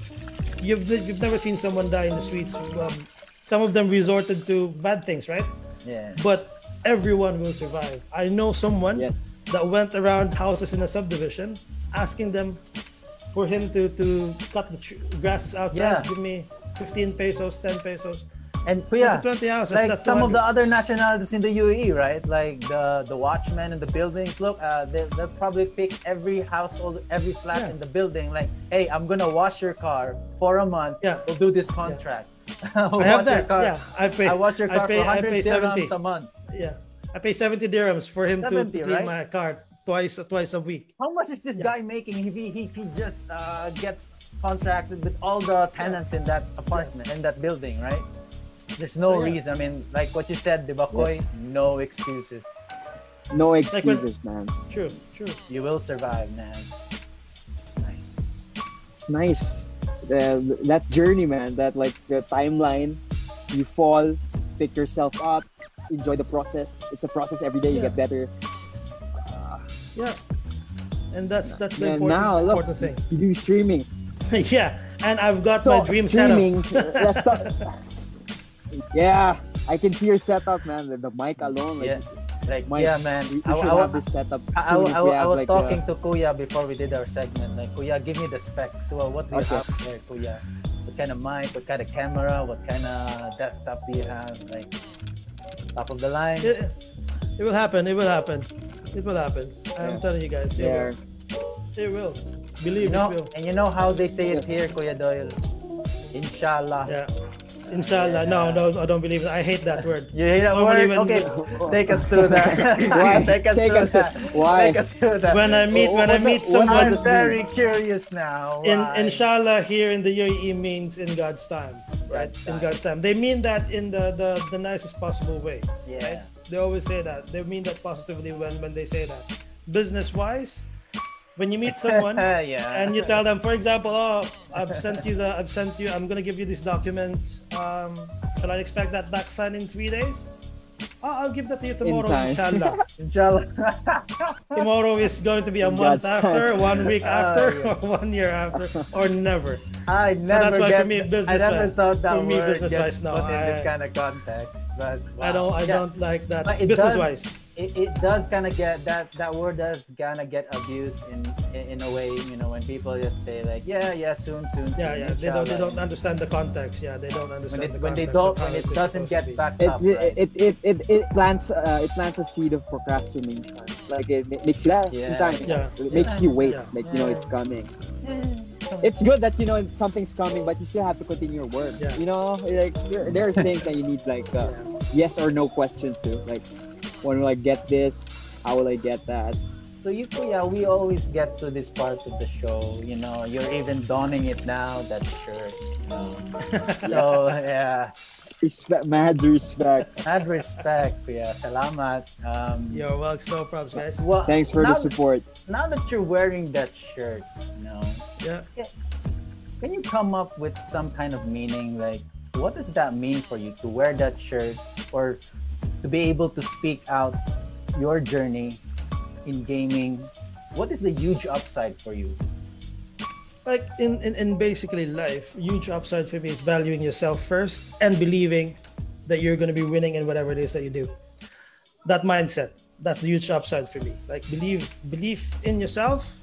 You've you've never seen someone die in the streets. Um, some of them resorted to bad things, right? Yeah. But everyone will survive. I know someone Yes. that went around houses in a subdivision, asking them for him to to cut the tr- grass outside. Yeah. Give me 15 pesos, 10 pesos. And Kuya, 20 houses. like some of the other nationalities in the UAE, right? Like the the watchmen in the buildings. Look, uh, they they'll probably pick every household, every flat Yeah. in the building. Like, hey, I'm gonna wash your car for a month. Yeah. we'll do this contract. I have that. Yeah, I pay. I wash your I car pay. for I 100 pay dirhams 70. a month. Yeah, I pay 70 dirhams for him to, to clean right? my car twice twice a week. How much is this Yeah. guy making if he, he, he just uh, gets contracted with all the tenants in that apartment in that building, right? There's no So, yeah. reason. I mean, like what you said, Dibakoy, Yes. no excuses. No Like when- excuses, man. True, true. You will survive, man. Nice. It's nice. The, that journey, man. That like the timeline. You fall, pick yourself up, enjoy the process. It's a process every day. You Yeah. get better. Yeah, and that's that's the Yeah, important, now look, important thing. you do streaming. yeah, and I've got So my dream streaming. setup. that's not, yeah, I can see your setup, man. The, the mic alone. Like, Yeah. Like, Mike, yeah, man. We, we I, should I- have this setup I, I, I- I was like talking a, to Kuya before we did our segment. Like, Kuya, give me the specs. Well, what do you Okay. have there, Kuya? What kind of mic? What kind of camera? What kind of desktop do you have? Like, top of the line? It, it will happen. It will happen. It will happen. I'm telling you guys. It there. will. It will. Believe You know, it will. and you know how they say it Yes. here, Kuya Doyle. Inshallah. Yeah. Inshallah. No, no, I don't believe it. I hate that word. You hear that Don't word? believe in- Okay, take us through that. Why? take us Take through us- that. why? Take us through that. When I meet when I meet what someone I'm does this mean? very curious now. in inshallah here in the UAE means in God's time, right? God's In. God's time. They mean that in the the, the nicest possible way. Yeah. They always say that. They mean that positively when when they say that. Business wise, when you meet someone yeah. and you tell them, for example, oh, I've sent you the, I've sent you, I'm gonna give you this document. Um, shall I expect that back signed in three days? Oh, I'll give that to you tomorrow, time. inshallah. Inshallah. tomorrow is going to be a In month God's after, time. one week Oh, after, yeah. or one year after, or never. I never So that's why get, for me, I business never wise- thought that for me, word business gets wise, no, put in this kind of context. But I don't, I Yeah. don't like that. Business does- wise, It, it does kind of get that that word does kind of get abused in, in in a way. You know, when people just say like, yeah, yeah, soon, soon. yeah, soon, yeah. They don't, they don't understand the context. Yeah, they don't understand When it, the when they don't, when it is doesn't get be. backed up, It's, right? it, it, it, it plants uh, it plants a seed of procrastination. Like it, it makes you Yeah. time. Yeah. It makes you wait. Yeah. Like you know Yeah. it's coming. It's good that you know something's coming, but you still have to continue your work. Yeah. You know, like there, there are things that you need like uh, yes or no questions to. Like, when will I get this? How will I get that? So you, Kuya, we always get to this part of the show. You know, you're even donning it now. That shirt. You know. so yeah, Respect, mad respect. mad respect, Kuya. Salamat. Um, Yo, well, it's no problems, guys. well, Thanks for now, the support. Now that you're wearing that shirt, you know, Yeah. can you come up with some kind of meaning? Like, what does that mean for you to wear that shirt or to be able to speak out your journey in gaming? What is the huge upside for you? like in, in, in basically life, huge upside for me is valuing yourself first and believing that you're going to be winning in whatever it is that you do. That mindset, that's the huge upside for me. Like believe belief in yourself,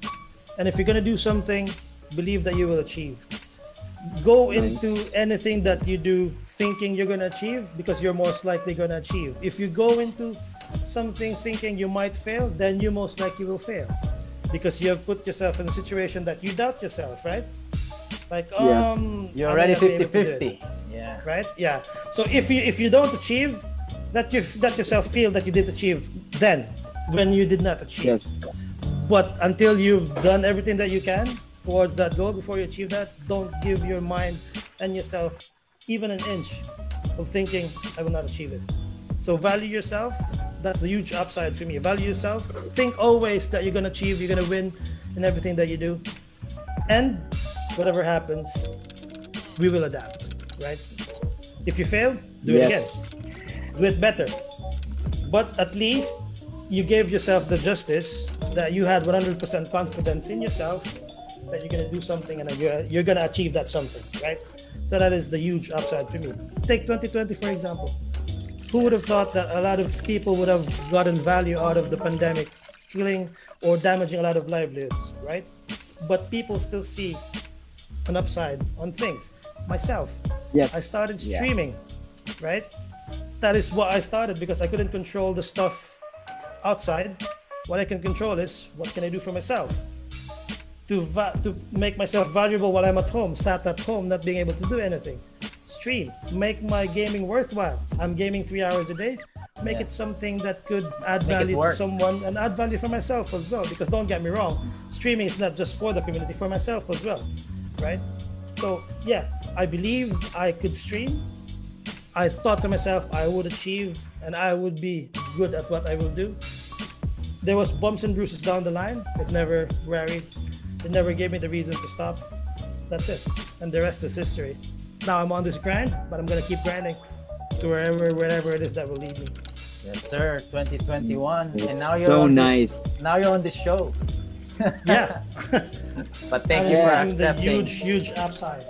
and if you're going to do something, believe that you will achieve. Go into anything that you do thinking you're going to achieve because you're most likely going to achieve. If you go into something thinking you might fail, then you most likely will fail because you have put yourself in a situation that you doubt yourself, right? Like, Yeah. um, You're am already gonna be able 50 to do it? 50. Yeah. right? Yeah. So if you if you don't achieve, that you that yourself feel that you did achieve, then when you did not achieve. Yes. But until you've done everything that you can towards that goal before you achieve that, don't give your mind and yourself even an inch of thinking I will not achieve it. So value yourself. That's the huge upside for me. Value yourself. Think always that you're gonna achieve, you're gonna win in everything that you do. And whatever happens, we will adapt, right? If you fail, do it again do it better. But at least you gave yourself the justice that you had 100% confidence in yourself that you're going to do something and that you're, you're going to achieve that something, right? So that is the huge upside for me. Take 2020, for example. Who would have thought that a lot of people would have gotten value out of the pandemic, killing or damaging a lot of livelihoods, right? but people still see an upside on things. Myself, Yes. I started Yeah. streaming, right? That is what I started because I couldn't control the stuff outside. What I can control is what can I do for myself to va- to make myself valuable while I'm at home, sat at home, not being able to do anything. Stream, make my gaming worthwhile. I'm gaming three hours a day. Make Yeah. it something that could add Make value to someone and add value for myself as well. Because don't get me wrong, streaming is not just for the community, for myself as well, right? So yeah, I believe I could stream. I thought to myself I would achieve and I would be good at what I will do. There was bumps and bruises down the line. It never worried. It never gave me the reason to stop. That's it. And the rest is history. Now I'm on this grind, but I'm gonna keep grinding to wherever wherever it is that will lead me. Yes, sir. 2021, and now you're so on nice. This, now you're on the show. Yeah. But thank I'm you for getting the huge, huge upside.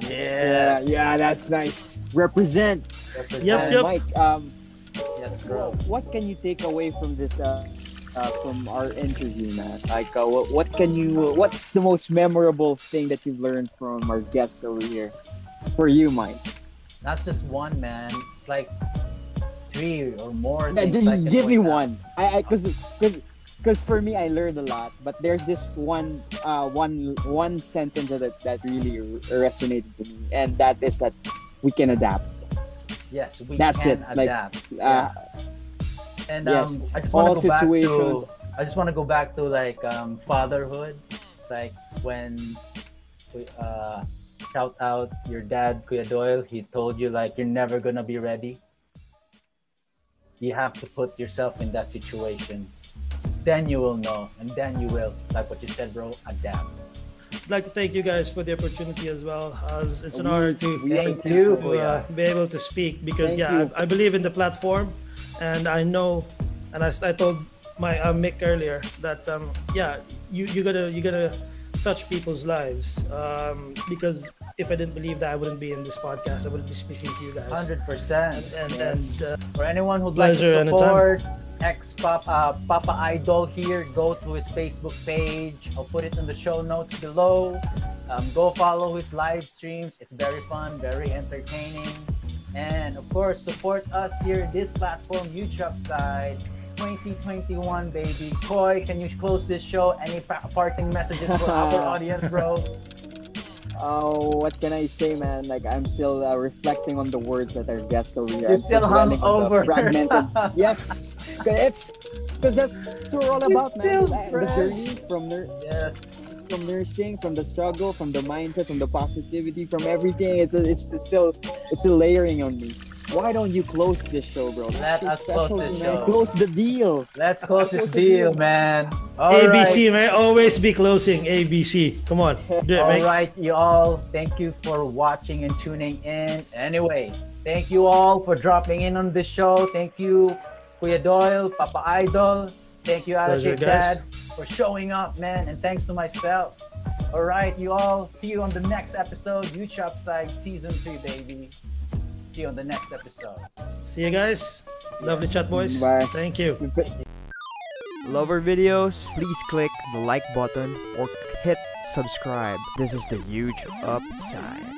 Yeah, Yes. yeah, that's nice. Represent. Represent. Yep, yep. Mike, um, Yes, bro. what can you take away from this uh, uh, from our interview, man? Like, uh, what, what can you? What's the most memorable thing that you've learned from our guests over here? For you, Mike. That's just one, man. It's like three or more. Yeah, just give me out. one. I, I, cause, cause, cause for me, I learned a lot. But there's this one, uh, one, one sentence that that really resonated to me, and that is that we can adapt. Yes, we That's can it, like, adapt. Uh, And um, yes, I just all want to go back situations. to I just want to go back to like um, fatherhood, like when we, uh, shout out your dad Kuya Doyle. He told you like you're never gonna be ready. You have to put yourself in that situation. Then you will know, and then you will, like what you said, bro, adapt. I'd like to thank you guys for the opportunity as well. As it's an We- honor to Thank are you. to uh, be able to speak because Thank yeah. I, I believe in the platform, and I know, and I told my uh, Mick earlier that um, yeah, you you gotta you gotta touch people's lives um, because if I didn't believe that, I wouldn't be in this podcast. I wouldn't be speaking to you guys. Hundred percent. And and, Yes. and uh, For anyone who'd like to support ex Papa, uh, Papa Idol here, go to his Facebook page. I'll put it in the show notes below. Um, go follow his live streams. It's very fun, very entertaining. And of course, support us here, this platform, Huge Upside. 2021, baby. Koi, can you close this show? Any pa- parting messages for our audience, bro? Oh, what can I say, man? Like I'm still uh, reflecting on the words that our guest over here. You're I'm still the hungover. Fragmented. yes, it's because that's what we're all You're about, man. The journey from nur- Yes. From nursing, from the struggle, from the mindset, from the positivity, from everything. It's it's, it's still it's still layering on me. Why don't you close this show, bro? Let This us shit's close special, this man. show. Close the deal. Let's close this Close the deal, deal. man. All ABC, right. man, always be closing. ABC, come on, do it, All mate. right, you all. Thank you for watching and tuning in. Anyway, thank you all for dropping in on this show. Thank you, Kuya Doyle, Papa Idol. Thank you, Pleasure, Alashik guys. Dad, for showing up, man. And thanks to myself. All right, you all. See you on the next episode. Huge Upside season three, baby. See you on the next episode. See you guys. Lovely chat, boys. Bye. Thank you. Love our videos? Please click the like button or hit subscribe. This is the huge upside.